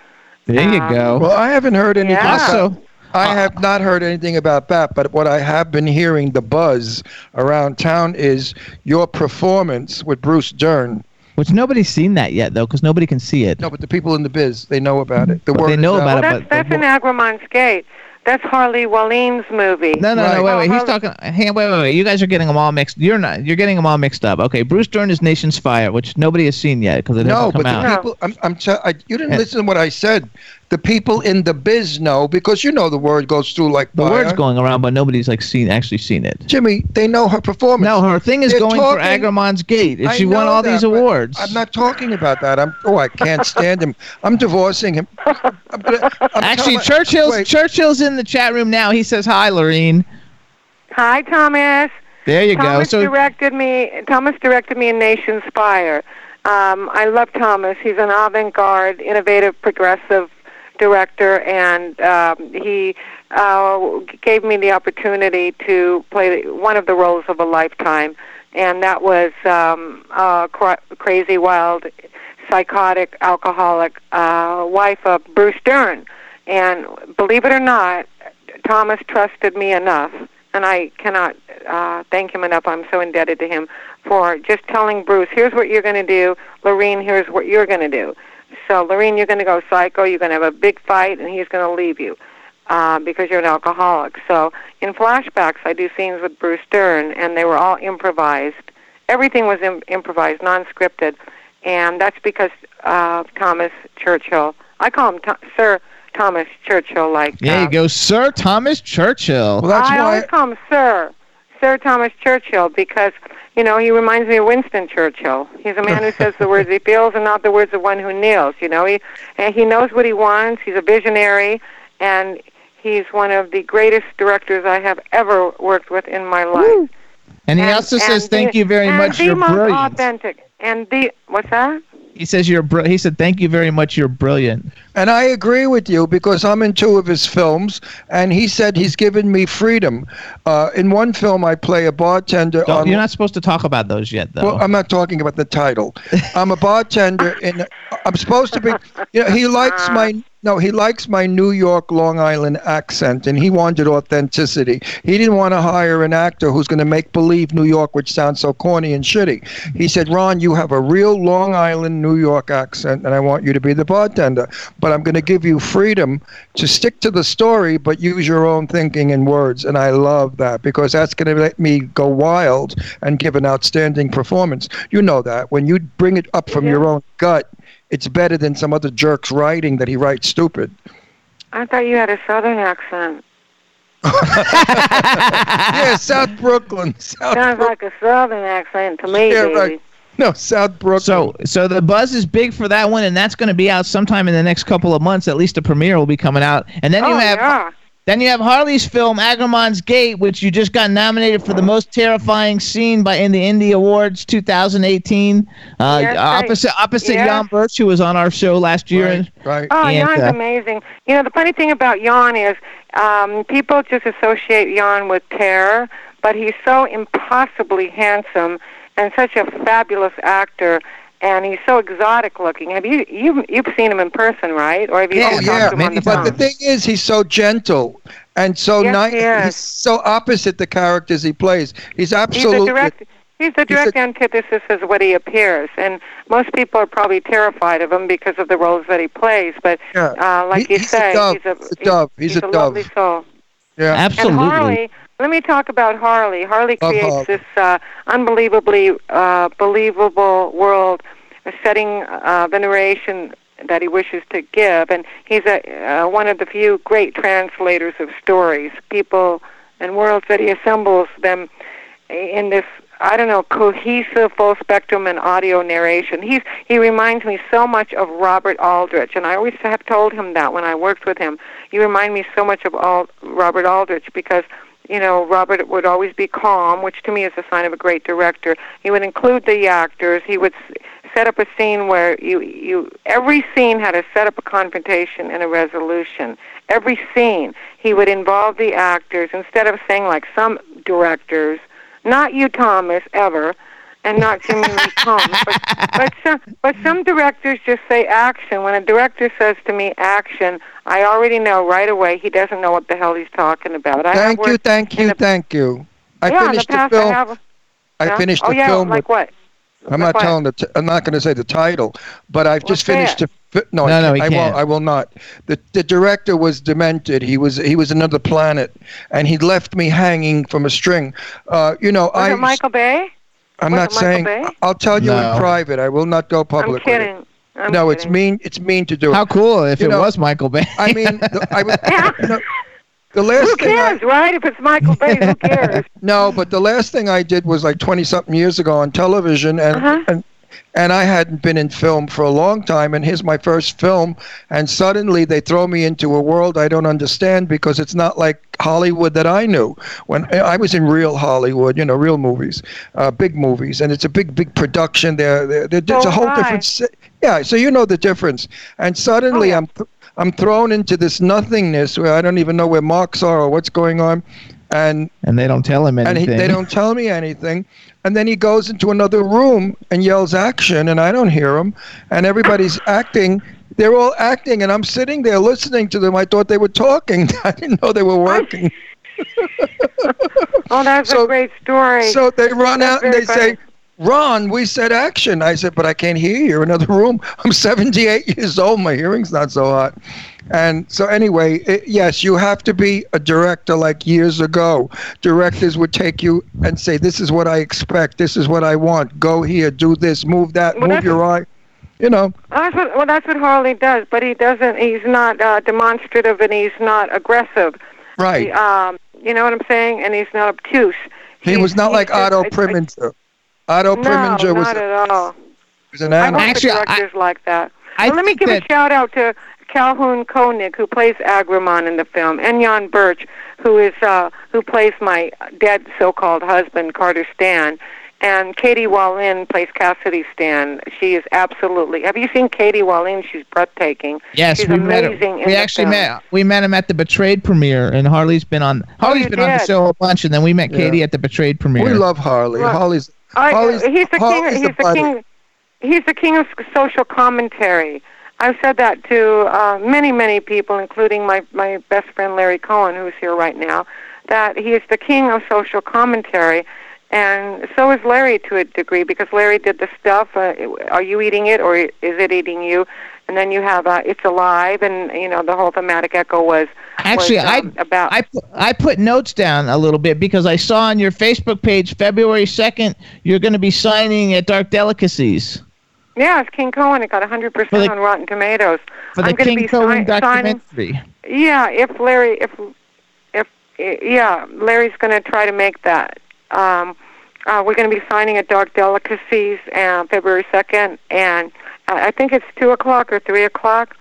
There you Um, go. Well, I haven't heard anything. Yeah. Also, I have not heard anything about that, but what I have been hearing, the buzz around town is your performance with Bruce Dern. Which nobody's seen that yet though, because nobody can see it. No, but the people in the biz, they know about it. The Well, word they know out. about it, That's but that's in Agramon's Gate. That's Harley Wallen's movie. No, no, Right. no. Wait, Oh, wait. He's Harley- talking. Hey, wait, wait, wait. You guys are getting them all mixed. You're not. You're getting them all mixed up. Okay, Bruce Dern is Nation's Fire, which nobody has seen yet because it No, hasn't come out. No, but the people, I'm, I'm te- I, you didn't Yeah. listen to what I said. The people in the biz know because you know the word goes through like the fire. word's going around, but nobody's like seen actually seen it. Jimmy, they know her performance. No, her thing is They're going for talking- Agramon's Gate. and I She won all that, these awards. I'm not talking about that. I'm. Oh, I can't stand him. I'm divorcing him. I'm gonna, I'm Actually, telling- Churchill's wait, Churchill's in the chat room now. He says hi, Laurene. Hi, Thomas. There you go. Thomas So directed me. Thomas directed me in Nation's Fire. Um, I love Thomas. He's an avant-garde, innovative, progressive director, and um, he uh, gave me the opportunity to play one of the roles of a lifetime, and that was um, uh, cra- crazy, wild, psychotic, alcoholic uh, wife of Bruce Dern. And believe it or not, Thomas trusted me enough, and I cannot uh, thank him enough. I'm so indebted to him for just telling Bruce, here's what you're going to do. Laurene, here's what you're going to do. So, Laurene, you're going to go psycho. You're going to have a big fight, and he's going to leave you uh, because you're an alcoholic. So, in flashbacks, I do scenes with Bruce Dern, and they were all improvised. Everything was Im- improvised, non-scripted, and that's because uh, Thomas Churchill. I call him Th- Sir Thomas Churchill. Like there uh, you go, Sir Thomas Churchill. Well, that's I why. always call him Sir, Sir Thomas Churchill, because you know he reminds me of Winston Churchill. He's a man who says the words he feels and not the words of one who kneels. You know, he and he knows what he wants. He's a visionary, and he's one of the greatest directors I have ever worked with in my life. And he And- also says, and "Thank the- you very and much. The You're most brilliant." authentic. And the what's that? He says you're. Br- he said, "Thank you very much. You're brilliant." And I agree with you because I'm in two of his films, and he said he's given me freedom. Uh, in one film, I play a bartender. On, you're not supposed to talk about those yet, though. Well, I'm not talking about the title. I'm a bartender, and I'm supposed to be. You know, he likes my no, he likes my New York, Long Island accent, and he wanted authenticity. He didn't want to hire an actor who's going to make believe New York, which sounds so corny and shitty. He said, "Ron, you have a real Long Island, New York accent, and I want you to be the bartender. But I'm going to give you freedom to stick to the story, but use your own thinking and words." And I love that because that's going to let me go wild and give an outstanding performance. You know that when you bring it up from your own gut, it's better than some other jerk's writing that he writes stupid. I thought you had a southern accent. yeah, South Brooklyn. South Sounds like a southern accent to me, Yeah, baby. right. No, South Brooklyn. So, so the buzz is big for that one, and that's going to be out sometime in the next couple of months. At least the premiere will be coming out, and then you oh, have yeah. Then you have Harley's film Agramon's Gate, which you just got nominated for the most terrifying scene by in the Indie Awards 2018. Uh, Yes, I- opposite opposite yes. Jan Birch, who was on our show last year. right, right. Oh, And, Jan's uh, amazing. You know, the funny thing about Jan is um, people just associate Jan with terror, but he's so impossibly handsome and such a fabulous actor, and he's so exotic looking. Have you you you've seen him in person, right? Or have you Yeah, Oh yeah, to him on the but the thing is, he's so gentle and so Yes, nice. he is. He's so opposite the characters he plays. He's absolutely. He's the absolutely. direct. He's the direct antithesis of what he appears, and most people are probably terrified of him because of the roles that he plays. But Yeah. uh, like He- you he's a dove. he's a, He's a dove. He's a dove. lovely soul. yeah. Absolutely. And Harley, let me talk about Harley. Harley Love creates this uh, unbelievably uh, believable world, setting uh, the narration that he wishes to give, and he's a uh, one of the few great translators of stories, people and worlds that he assembles them in this I don't know cohesive full spectrum and audio narration. He's he reminds me so much of Robert Aldrich, and I always have told him that when I worked with him. You remind me so much of Ald- Robert Aldrich because you know Robert would always be calm, which to me is a sign of a great director. He would include the actors. He would set up a scene where you you every scene had to set up a confrontation and a resolution. Every scene he would involve the actors instead of saying like some directors not you, Thomas, ever. and not Jimmy Lee Combs. But, but some but some directors just say action. When a director says to me action, I already know right away he doesn't know what the hell he's talking about. I thank you, thank you, the, thank you. I yeah, finished the, past the film. I, have, I no? finished oh, the yeah, film. Like with, what? I'm not Like what? telling the. T- I'm not going to say the title, but I've just finished. it. The, fi- no, I No, no, can't- he I can't. won't. I will not. The the director was demented. He was he was another planet, and he left me hanging from a string. Uh, you know, Was I. it Michael Bay? I'm was not saying. Bay? I'll tell you No. in private. I will not go public. I'm kidding. I'm no, it's mean. It's mean to do it. How cool if You it know, was Michael Bay. I mean, the, I was. you know, the last Who thing I, cares, right? If it's Michael Bay, who cares? No, but the last thing I did was like 20 something years ago on television and Uh-huh. and and I hadn't been in film for a long time and here's my first film and suddenly they throw me into a world I don't understand because it's not like Hollywood that I knew. When I was in real Hollywood, you know, real movies, uh, big movies and it's a big big production there there, there it's So a whole high. different se- Yeah, so you know the difference. And suddenly Oh, yeah. I'm th- I'm thrown into this nothingness where I don't even know where marks are or what's going on and and they don't tell him and anything. he, they don't tell me anything. And then he goes into another room and yells action, and I don't hear him. And everybody's acting. They're all acting, and I'm sitting there listening to them. I thought they were talking. I didn't know they were working. Oh, that's So- a great story. So they run That's out and very they say, funny. Ron, we said action. I said, but I can't hear you. In another room. I'm 78 years old. My hearing's not so hot. And so, anyway, it, yes, you have to be a director like years ago. Directors would take you and say, This is what I expect. This is what I want. Go here, do this, move that, Well, move your eye. You know, That's what, well, that's what Harley does, but he doesn't. He's not uh, demonstrative and he's not aggressive. right. He, um, you know what I'm saying? And he's not obtuse. he He's- was not like Otto Preminger. Otto No, Preminger was, not at all. was an I animal. hope Actually, the I- like that. I well, let me give that- a shout out to Calhoun Koenig, who plays Agramon in the film, and Jan Birch, who is uh, who plays my dead so-called husband, Carter Stan. And Katie Wallen plays Cassidy Stan. She is absolutely. Have you seen Katie Wallen? She's breathtaking. Yes, She's we met amazing him. in We actually film. met. We met him at the Betrayed premiere, and Harley's been on. Harley's you been on the show a bunch, and then we met Yeah. Katie at the Betrayed premiere. We love Harley. Right. Harley's. I, he's the king. He's the buddy. king. He's the king of social commentary. I've said that to uh, many, many people, including my my best friend Larry Cohen, who's here right now. That he is the king of social commentary, and so is Larry to a degree because Larry did the stuff. Uh, are you eating it or is it eating you? And then you have uh, it's alive, and you know the whole thematic echo was Actually, was, um, I about I I put notes down a little bit because I saw on your Facebook page February second you're going to be signing at Dark Delicacies yeah, it's King Cohen. It got 100% the- on Rotten Tomatoes. for the I'm King be Cohen si- signing- documentary. Yeah, if Larry, if if yeah, Larry's going to try to make that. Um, uh, we're going to be signing at Dark Delicacies uh, February second, and I think it's two o'clock or three o'clock.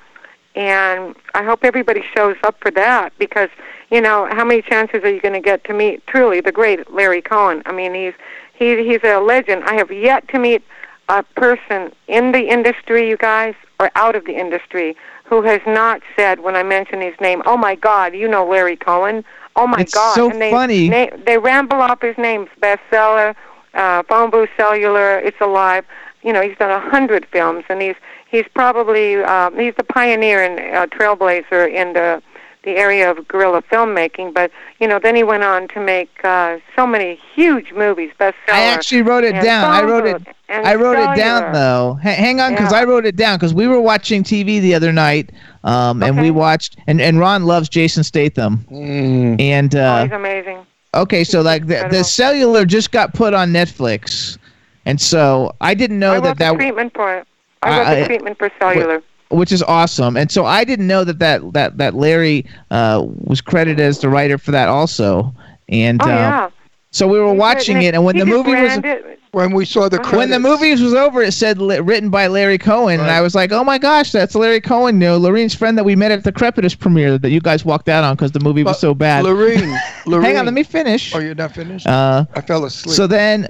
And I hope everybody shows up for that because you know how many chances are you going to get to meet truly the great Larry Cohen? I mean, he's he he's a legend. I have yet to meet a person in the industry, you guys, or out of the industry, who has not said when I mention his name, "Oh my God, you know Larry Cohen." Oh my It's God! so and they, funny. They, they ramble off his names: bestseller, uh, phone booth, cellular, it's alive. You know, he's done a hundred films, and he's he's probably um, he's the pioneer and uh, trailblazer in the the area of guerrilla filmmaking. But you know, then he went on to make uh, so many huge movies, bestseller. I actually wrote it down. I wrote it. I wrote it down though. H- hang on, because Yeah. I wrote it down because we were watching TV the other night, um, and we watched. And, and Ron loves Jason Statham, Mm. and Oh, uh, he's amazing. okay, so like the, the cellular just got put on Netflix, and so I didn't know I that wrote that treatment for it. I wrote I- the I- treatment for cellular. which is awesome. And so I didn't know that that that, that Larry uh, was credited as the writer for that also. And oh uh, yeah. so we were He's watching it, and when the movie was Branded- When we saw the Uh-huh. when the credits- movie was over, it said li- written by Larry Cohen, and I was like, oh my gosh, that's Larry Cohen, you know, Lorraine's friend that we met at the Crepitus premiere that you guys walked out on because the movie was so bad. Lorraine, Lorraine. Hang on, let me finish. Oh, you're not finished? Uh, I fell asleep. so then,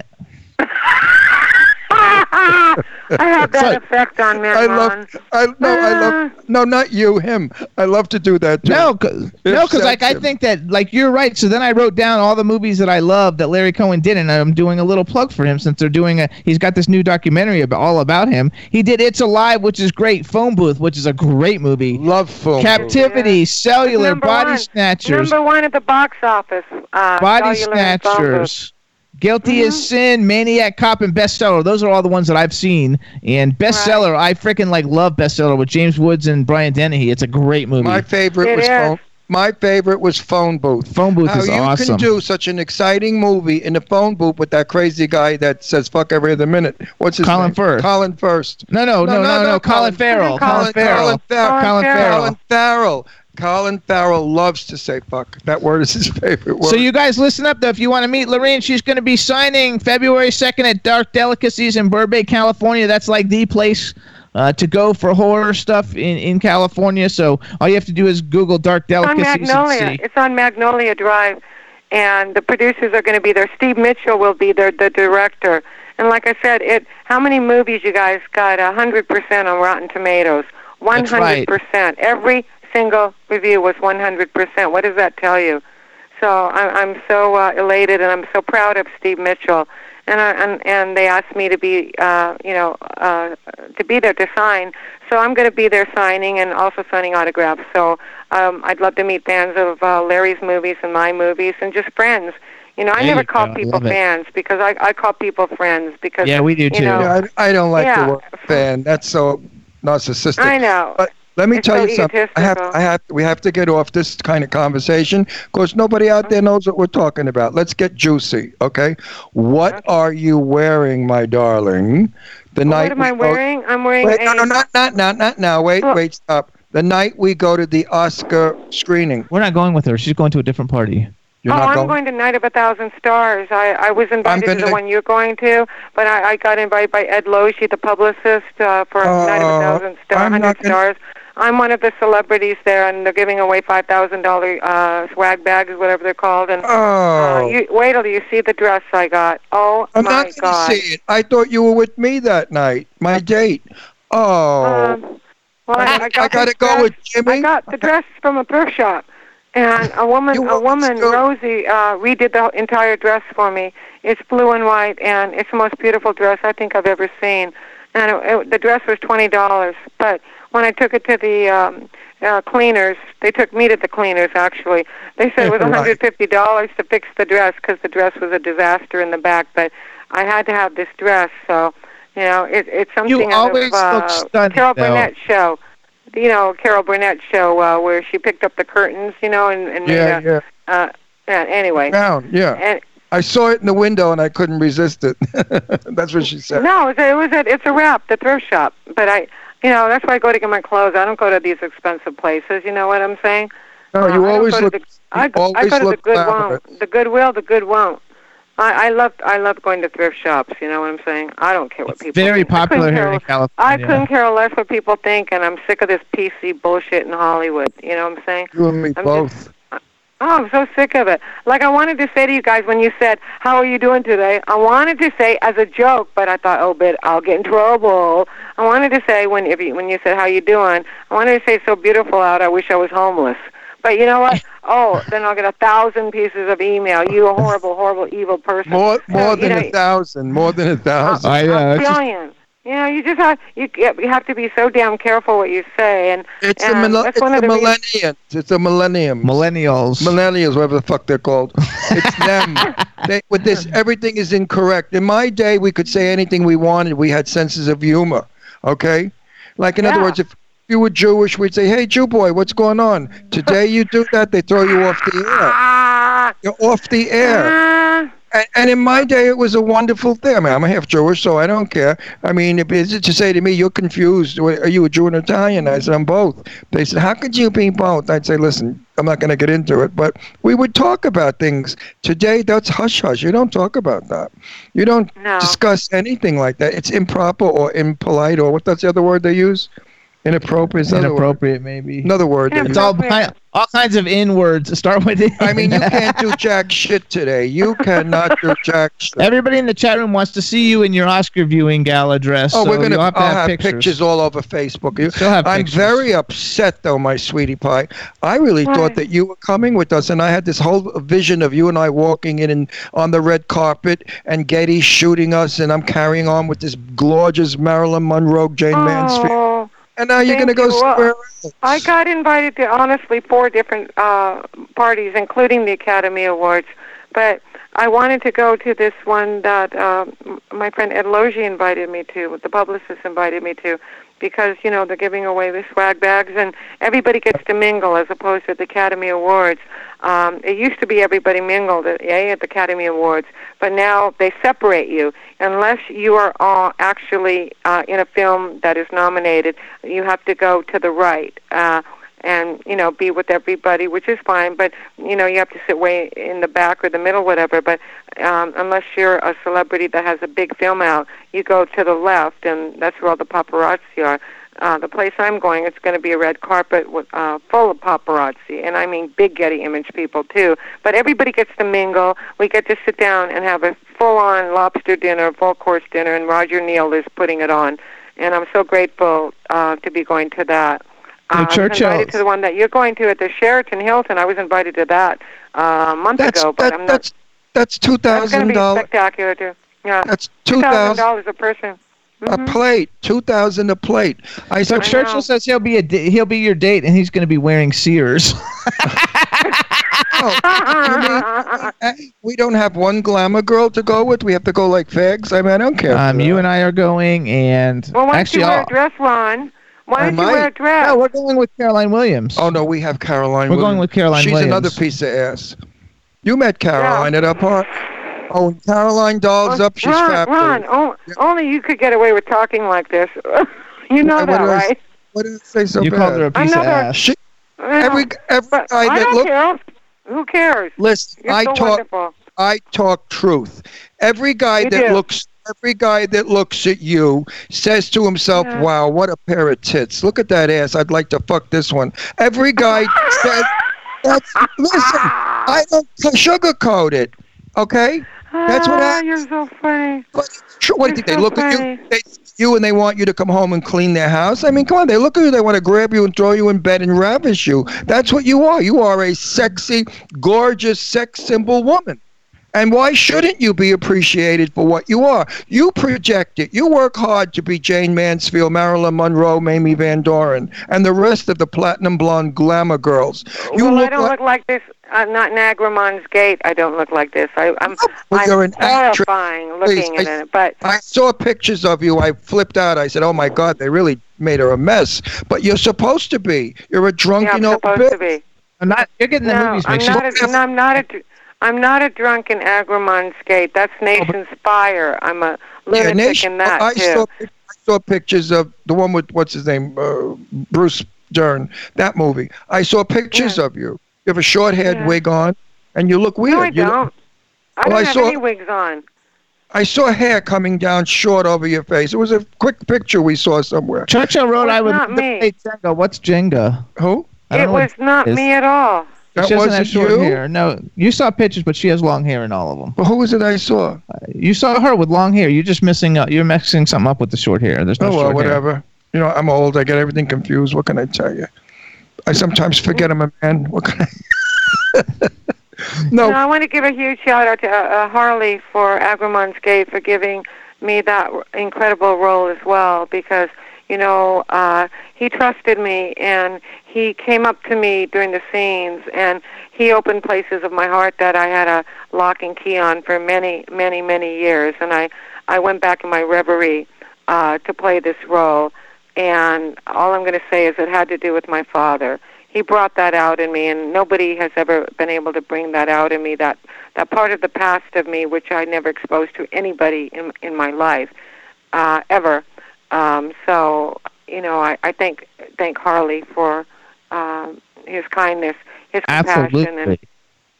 I have that So- effect on men, I Ron. love. I no. I love. No, not you. Him. I love to do that too. No, cause, no, because like I think that like you're right. So then I wrote down all the movies that I love that Larry Cohen did, and I'm doing a little plug for him since they're doing a. He's got this new documentary about all about him. He did It's Alive, which is great. Phone Booth, which is a great movie. Love phone. Captivity, Cellular, Number Body one. Snatchers, Number one at the box office. Uh, Body Cellular and Phone Booth. Snatchers. Guilty Mm-hmm. as Sin, Maniac Cop, and Bestseller. Those are all the ones that I've seen. And Bestseller, I freaking like love Bestseller with James Woods and Brian Dennehy. It's a great movie. My favorite It was is. phone. My favorite was phone booth. Phone Booth How is you awesome. can do such an exciting movie in the phone booth with that crazy guy that says "fuck every other minute." What's his Colin name? Firth. Colin Firth. no, no, no, no, no, Colin Farrell. Colin Farrell. Colin Farrell. Colin Farrell. Colin Farrell. Colin Farrell loves to say "fuck." That word is his favorite word. So you guys listen up though. If you want to meet Lorraine, she's going to be signing February second at Dark Delicacies in Burbank, California. That's like the place uh, to go for horror stuff in, in California. So all you have to do is Google Dark Delicacies. It's on Delicacies and Magnolia. see. It's on Magnolia Drive, and the producers are going to be there. Steve Mitchell will be there, the director. And like I said, it. How many movies you guys got? A hundred percent on Rotten Tomatoes. One That's right. hundred percent. Every single review was one hundred percent. What does that tell you? So I'm, I'm so uh, elated, and I'm so proud of Steve Mitchell. And, I, and and they asked me to be, uh, you know, uh, to be there to sign. So I'm going to be there signing and also signing autographs. So um, I'd love to meet fans of uh, Larry's movies and my movies, and just friends. You know, I There never call go. People love it. fans because I I call people friends because Yeah, we do you too. know, Yeah, I, I don't like Yeah. the word fan. That's so narcissistic. I know. But let me It's tell so you something. I have. I have, we have to get off this kind of conversation because nobody out there knows what we're talking about. Let's get juicy, okay? What are you wearing, my darling? The night what am I we go- wearing? I'm wearing Wait, a no, no, not, not, not, not now. Wait, Well- wait, stop. The night we go to the Oscar screening. We're not going with her. She's going to a different party. You're oh, not I'm going. going to Night of a Thousand Stars. I, I was invited to gonna- the one you're going to, but I, I got invited by Ed Lozzi, the publicist, uh, for Night of Oh, a Thousand Star, I'm not Hundred gonna- Stars. I'm one of the celebrities there, and they're giving away five thousand dollar uh, swag bags, whatever they're called. And Oh. uh, you, wait till you see the dress I got. Oh I'm my not going God! to see it. I thought you were with me that night. My date. Oh. Um, well, I, I, I got gotta go dress- with Jimmy. I got the dress from a thrift shop, and a woman, a woman, Rosie, uh, redid the entire dress for me. It's blue and white, and it's the most beautiful dress I think I've ever seen. And it, it, the dress was twenty dollars, but when I took it to the um, uh, cleaners, they took me to the cleaners. Actually, they said it was Right. one hundred fifty dollars to fix the dress because the dress was a disaster in the back. But I had to have this dress, so you know, it, it's something out always of uh, look stunning, Carol though. Burnett show. You know, Carol Burnett show uh, where she picked up the curtains, you know, and, and yeah, made yeah. uh, yeah. Anyway, Down, yeah. and I saw it in the window and I couldn't resist it. That's what she said. no, it was, it was a, it's a wrap, the thrift shop. But I, you know, that's why I go to get my clothes. I don't go to these expensive places. You know what I'm saying? No, Uh, you I don't always go to look. the- I, go- I always go to the good won't, the Goodwill, the good won't. I, I love I love going to thrift shops. You know what I'm saying? I don't care what It's people. very think. I popular here care- in California. I couldn't care less what people think, and I'm sick of this PC bullshit in Hollywood. You know what I'm saying? You and me I'm both. Oh, I'm so sick of it. Like I wanted to say to you guys when you said, "How are you doing today?" I wanted to say as a joke, but I thought, "Oh, but I'll get in trouble." I wanted to say when if you, when you said, "How you doing?" I wanted to say, "So beautiful out. I wish I was homeless." But you know what? Oh, then I'll get a thousand pieces of email. You a horrible, horrible, evil person. More, more you than know, a thousand. More than a uh, thousand. I know. I'm it's just- telling you. You know, you just have you, you have to be so damn careful what you say, and It's the, and mille- that's it's one the of the reasons- It's the millennium. Millennials. Millennials, whatever the fuck they're called. It's them. they, with this, everything is incorrect. In my day, we could say anything we wanted. We had senses of humor. Okay? Like, in other words, if you were Jewish, we'd say, hey, Jew boy, what's going on? Today you do that, they throw you off the air. You're off the air. Uh, And, and in my day, it was a wonderful thing. I mean, I'm half Jewish, so I don't care. I mean, if it's to say to me, you're confused. Are you a Jew and Italian? I said, I'm both. They said, how could you be both? I'd say, listen, I'm not going to get into it, but we would talk about things. Today, that's hush hush. You don't talk about that. You don't No. discuss anything like that. It's improper or impolite or what? That's the other word they use. Inappropriate. is another word. Inappropriate, maybe. Another word. It's all ki- all kinds of in words start with. it. I mean, you can't do jack shit today. You cannot do jack shit. Everybody in the chat room wants to see you in your Oscar viewing gala dress. Oh, so we're gonna. have to I'll have, have pictures. all over Facebook. You, Still have I'm pictures. very upset though, my sweetie pie. I really Why? thought that you were coming with us, and I had this whole vision of you and I walking in and on the red carpet, and Getty shooting us, and I'm carrying on with this gorgeous Marilyn Monroe, Jayne Mansfield, Oh, and now you're go you. Square. else. I got invited to honestly four different uh, parties, including the Academy Awards. But I wanted to go to this one that uh, my friend Ed Lozzi invited me to, the publicist invited me to, because you know they're giving away the swag bags and everybody gets to mingle as opposed to the Academy Awards. Um, it used to be everybody mingled at, eh, at the Academy Awards, but now they separate you unless you are uh, actually uh, in a film that is nominated. You have to go to the right. Uh, and you know be with everybody which is fine but you know you have to sit way in the back or the middle whatever but um unless you're a celebrity that has a big film out you go to the left and that's where all the paparazzi are. Uh the place i'm going it's going to be a red carpet with uh full of paparazzi and i mean big getty image people too. But everybody gets to mingle. We get to sit down and have a full on lobster dinner full course dinner and roger neal is putting it on. And i'm so grateful uh to be going to that So uh, I was Churchill- invited to the one that you're going to at the Sheraton Hilton. I was invited to that uh, a month That's ago, but that, I'm not. that's that's two That's going to be dollars. spectacular too. Yeah, That's two two thousand thousand dollars a person. a plate. Two thousand a plate. I So said, Churchill says he'll be a he'll be your date, and he's going to be wearing Sears. oh, you mean, we don't have one glamour girl to go with. We have to go like fags. I mean, I don't care. um, you that. and I are going, and Well, why don't actually, you wear I'll- a dress, Ron? Why I don't you wear a dress? no, we're going with Caroline Williams. Oh no, we have Caroline. We're going with Caroline Williams. She's Williams. another piece of ass. You met Caroline at our party. Oh, when Caroline dolls oh, up. She's Ron, fabulous. Ron, oh, only you could get away with talking like this. you know What that, did I right? What did I say so you bad? called her a piece Another- of ass. She, I every every but guy I that don't look. care. Who cares? Listen, You're I so talk. wonderful. I talk truth. Every guy You that do. looks every guy that looks at you says to himself, Yeah. "Wow, what a pair of tits! Look at that ass. I'd like to fuck this one." Every guy says, "That's listen. I don't sugarcoat it. Okay, That's what Ah, happens. You're so funny. but sure, what do you think? They so look at you, they you, and they want you to come home and clean their house. I mean, come on, they look at you, they want to grab you and throw you in bed and ravish you. That's what you are. You are a sexy, gorgeous, sex symbol woman. And why shouldn't you be appreciated for what you are? You project it. You work hard to be Jayne Mansfield, Marilyn Monroe, Mamie Van Doren, and the rest of the platinum blonde glamour girls. You well, I look don't like look like this. Uh, not Agramon's Gate. I don't look like this. I, I'm. Well, I'm you're an actress. horrifying Please, looking I- at it. But I saw pictures of you. I flipped out. I said, "Oh my God, they really made her a mess." But you're supposed to be. You're a drunken yeah, I'm old supposed bitch. to be. I'm not. You're getting the No, movies I'm not. A, no, I'm not a. dr- I'm not a drunken Agramon's Gate. That's Nation's Fire. I'm a lunatic Nation- in that I too. saw. I saw pictures of the one with what's his name, uh, Bruce Dern. That movie. I saw pictures of you. You have a short-haired Yeah. wig on, and you look weird. no, I You don't. I don't I have saw- any wigs on. I saw hair coming down short over your face. It was a quick picture we saw somewhere. Churchill wrote, Well, "I would not me. play Jenga." What's Jenga? Who? I It was not me at all. That she doesn't have short you? hair. No, you saw pictures, but she has long hair in all of them. Well, who was it I saw? You saw her with long hair. You're just missing. Up. You're mixing something up with the short hair. There's no Oh well, short hair. whatever. You know, I'm old. I get everything confused. What can I tell you? I sometimes forget I'm a man. What can I? no, No, I want to give a huge shout out to uh, uh, Harley for Agramon's Gate for giving me that r- incredible role as well because you know uh, he trusted me and he came up to me during the scenes and he opened places of my heart that I had a lock and key on for many, many, many years. And I I went back in my reverie uh, to play this role. And all I'm going to say is it had to do with my father. He brought that out in me and nobody has ever been able to bring that out in me that that part of the past of me which I never exposed to anybody in in my life uh ever. Um so you know I I thank thank Harley for um his kindness his compassion and Absolutely.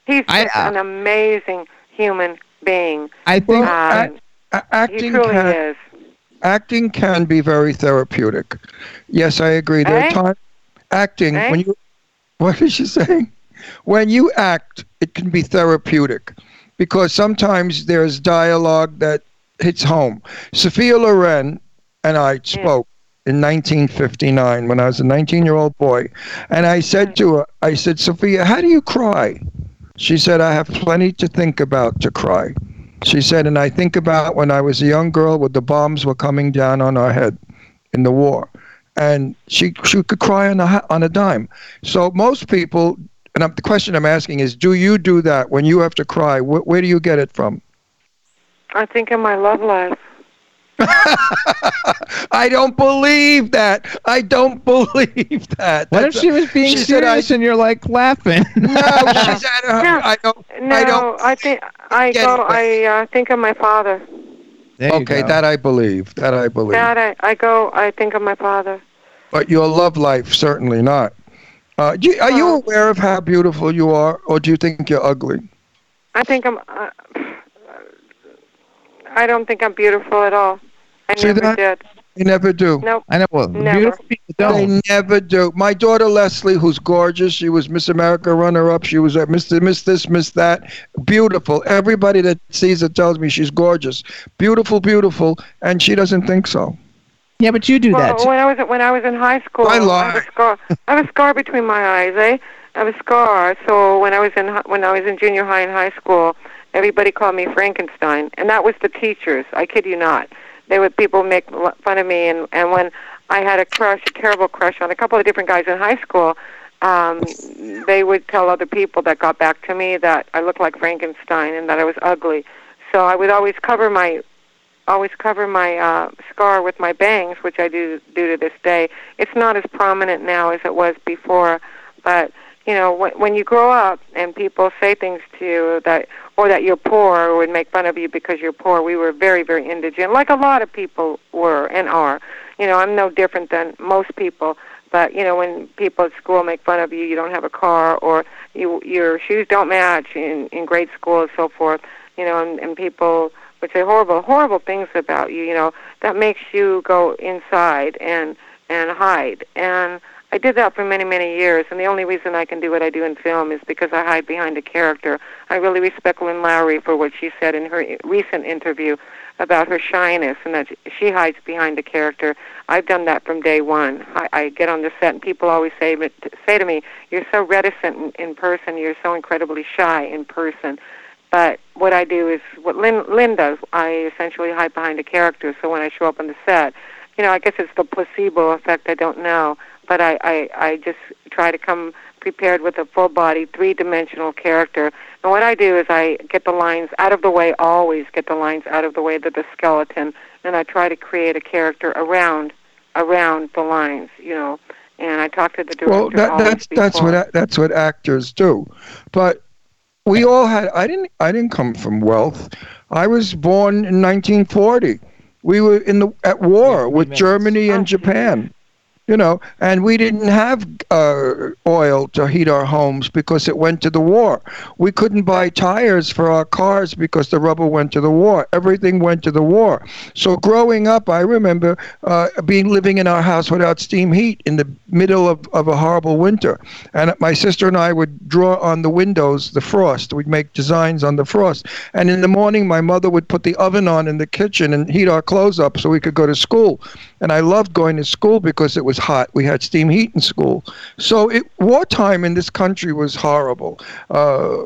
he's I, just uh, an amazing human being I think. um, a- he acting truly can is acting can be very therapeutic. Yes, I agree. There Eh? are times acting Eh? when you what is she saying? When you act, it can be therapeutic because sometimes there's dialogue that hits home. Sophia Loren and I spoke in 1959 when I was a 19 year old boy. And I said to her, I said, Sophia, how do you cry? She said, I have plenty to think about to cry. She said, and I think about when I was a young girl when the bombs were coming down on our head in the war. And she, she could cry on a, on a dime. So most people, and I'm, the question I'm asking is, do you do that when you have to cry? Wh- where do you get it from? I think in my love life. I don't believe that. I don't believe that. What if That's- she was being she said I- serious and you're like laughing? No, she's at her. No. I don't. No, I don't. I think I go. I uh, think of my father. There Okay, go. that I believe. That I believe. That I, I go. I think of my father. But your love life, certainly not. Uh, do you, are you aware of how beautiful you are, or do you think you're ugly? I think I'm. Uh, I don't think I'm beautiful at all. I See never that? did. You never do. Nope. I know. Well, Never. beautiful people They don't. never do. My daughter Leslie, who's gorgeous, she was Miss America runner-up. She was at Mr. Miss this, Miss that. Beautiful. Everybody that sees her tells me she's gorgeous, beautiful, beautiful, and she doesn't think so. Yeah, but you do Well, that. when I was when I was in high school, I I have a scar. I have a scar between my eyes. Eh? I have a scar. So when I was in hi- when I was in junior high and high school, everybody called me Frankenstein, and that was the teachers. I kid you not. They would people make fun of me, and and when I had a crush, a terrible crush on a couple of different guys in high school. Um, they would tell other people that got back to me that I looked like Frankenstein and that I was ugly. So I would always cover my always cover my uh, scar with my bangs, which I do do to this day. It's not as prominent now as it was before, but you know, when, when you grow up and people say things to you that, or that you're poor, or would make fun of you because you're poor. We were very, very indigent, like a lot of people were and are. You know, I'm no different than most people. But you know, when people at school make fun of you, you don't have a car, or you your shoes don't match in in grade school and so forth. You know, and, and people would say horrible, horrible things about you. You know, that makes you go inside and and hide. And I did that for many, many years. And the only reason I can do what I do in film is because I hide behind a character. I really respect Lynn Lowry for what she said in her recent interview about her shyness and that she hides behind a character. I've done that from day one. I, I get on the set and people always say say to me, "You're so reticent in, in person. You're so incredibly shy in person." But what I do is what Lynn, Lynn does. I essentially hide behind a character. So when I show up on the set, you know, I guess it's the placebo effect. I don't know, but I, I, I just try to come prepared with a full body, three dimensional character. And what I do is I get the lines out of the way, always get the lines out of the way of the skeleton, and I try to create a character around around the lines, you know. And I talk to the director Well, that, always that's that's what that's what actors do. But we all had. I didn't. I didn't come from wealth. I was born in 1940. We were in the at war with Germany and ah. Japan. You know, and we didn't have uh, oil to heat our homes because it went to the war. We couldn't buy tires for our cars because the rubber went to the war. Everything went to the war. So growing up, I remember uh, being living in our house without steam heat in the middle of, of a horrible winter. And my sister and I would draw on the windows the frost. We'd make designs on the frost. And in the morning, my mother would put the oven on in the kitchen and heat our clothes up so we could go to school. And I loved going to school because it was hot. We had steam heat in school. So it, wartime in this country was horrible. Uh,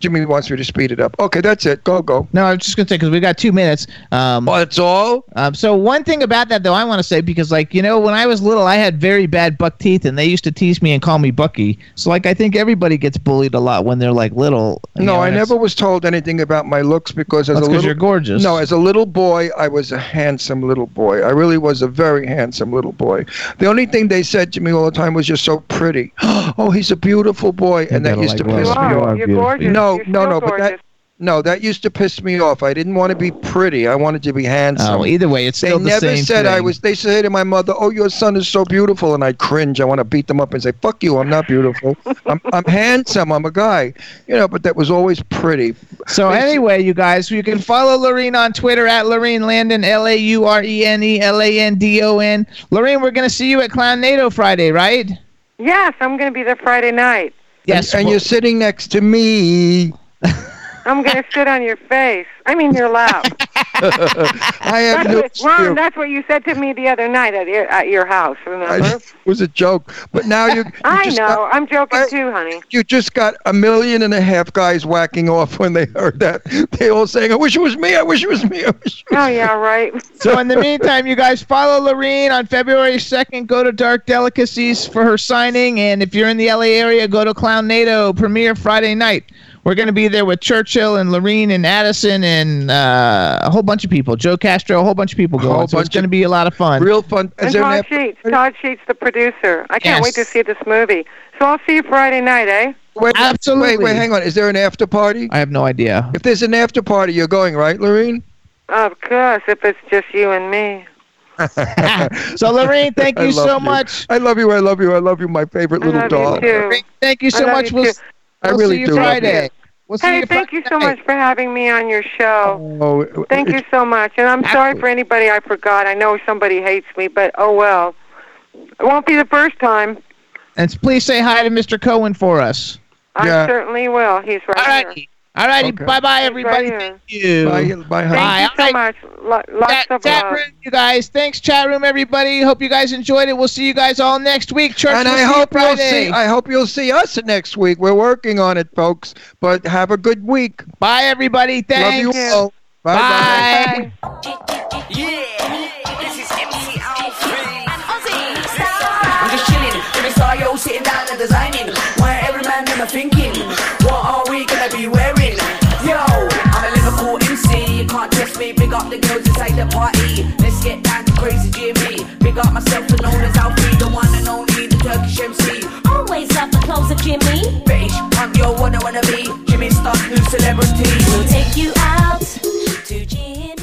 Jimmy wants me to speed it up. Okay, that's it. Go, go. No, I was just gonna say because we got two minutes. Um, That's all. um, so one thing about that though, I want to say because like you know when I was little, I had very bad buck teeth, and they used to tease me and call me Bucky. So like I think everybody gets bullied a lot when they're like little. No, know, I never was told anything about my looks because as That's a 'cause little you're gorgeous. No, as a little boy, I was a handsome little boy. I really was a very handsome little boy. The only thing they said to me all the time was, "You're so pretty." oh, he's a beautiful boy, and that gotta used to like piss You me off. You're beautiful. gorgeous. No, You're no, still no, but that. No, that used to piss me off. I didn't want to be pretty. I wanted to be handsome. Oh, either way, it's They still the same thing. They never same said I was. They say to my mother, "Oh, your son is so beautiful," and I'd cringe. I want to beat them up and say, "Fuck you! I'm not beautiful. I'm I'm handsome. I'm a guy." You know, but that was always pretty. So anyway, you guys, you can follow Laurene on Twitter at Laurene Landon, L A U R E N E L A N D O N. Laurene, we're gonna see you at Clownado Friday, right? Yes, I'm going to be there Friday night. Yes. And, and you're sitting next to me. I'm going to sit on your face. I mean your lap. I have That's no what, Ron, that's what you said to me the other night at your, at your house, remember? I, it was a joke. But now you, you I just know. got- I'm joking too, honey. you just got a million and a half guys whacking off when they heard that. They all saying, "I wish it was me. I wish it was me." I wish. Oh, yeah, right. So in the meantime, you guys follow Laurene on February 2nd. Go to Dark Delicacies for her signing, and if you're in the LA area, go to Clownado premiere Friday night. We're going to be there with Churchill and Laurene and Addison and uh, a whole bunch of people. Joe Castro, a whole bunch of people going. So it's going to be a lot of fun. Real fun. And Is an Todd Sheets. Todd Sheets, the producer. I can't wait to see this movie. So I'll see you Friday night, eh? Wait, Absolutely. Wait, wait, hang on. Is there an after party? I have no idea. If there's an after party, you're going, right, Laurene? Of course, if it's just you and me. So Laurene, thank you so you. much. I love you. I love you. I love you, my favorite I little love dog. you too. Laurene, Thank you I so love much. you We'll, too. I we'll really do Friday. We'll Hey, you thank you so much for having me on your show. Oh, Thank you so much. And I'm sorry for anybody I forgot. I know somebody hates me, but oh well. It won't be the first time. And please say hi to Mr. Cohen for us. I Yeah. certainly will. He's right All here. righty. All righty. Okay. Bye bye, everybody. right Thank you. Bye, bye, honey. Thank you All so right. much. Lo- lots Chat, of chat love. room, you guys. Thanks, chat room, everybody. Hope you guys enjoyed it. We'll see you guys all next week. Church, and we'll I hope you'll see. I hope you'll see us next week. We're working on it, folks. But have a good week. Bye, everybody. Thanks. Love you all. Bye bye. Bye. the girls inside the party. Let's get down to crazy Jimmy. Big up myself and known as be the one and only, the Turkish MC. Always love the clothes of Jimmy. British punk, yo, one I wanna be. Jimmy Star, new celebrity. We'll take you out to Jimmy.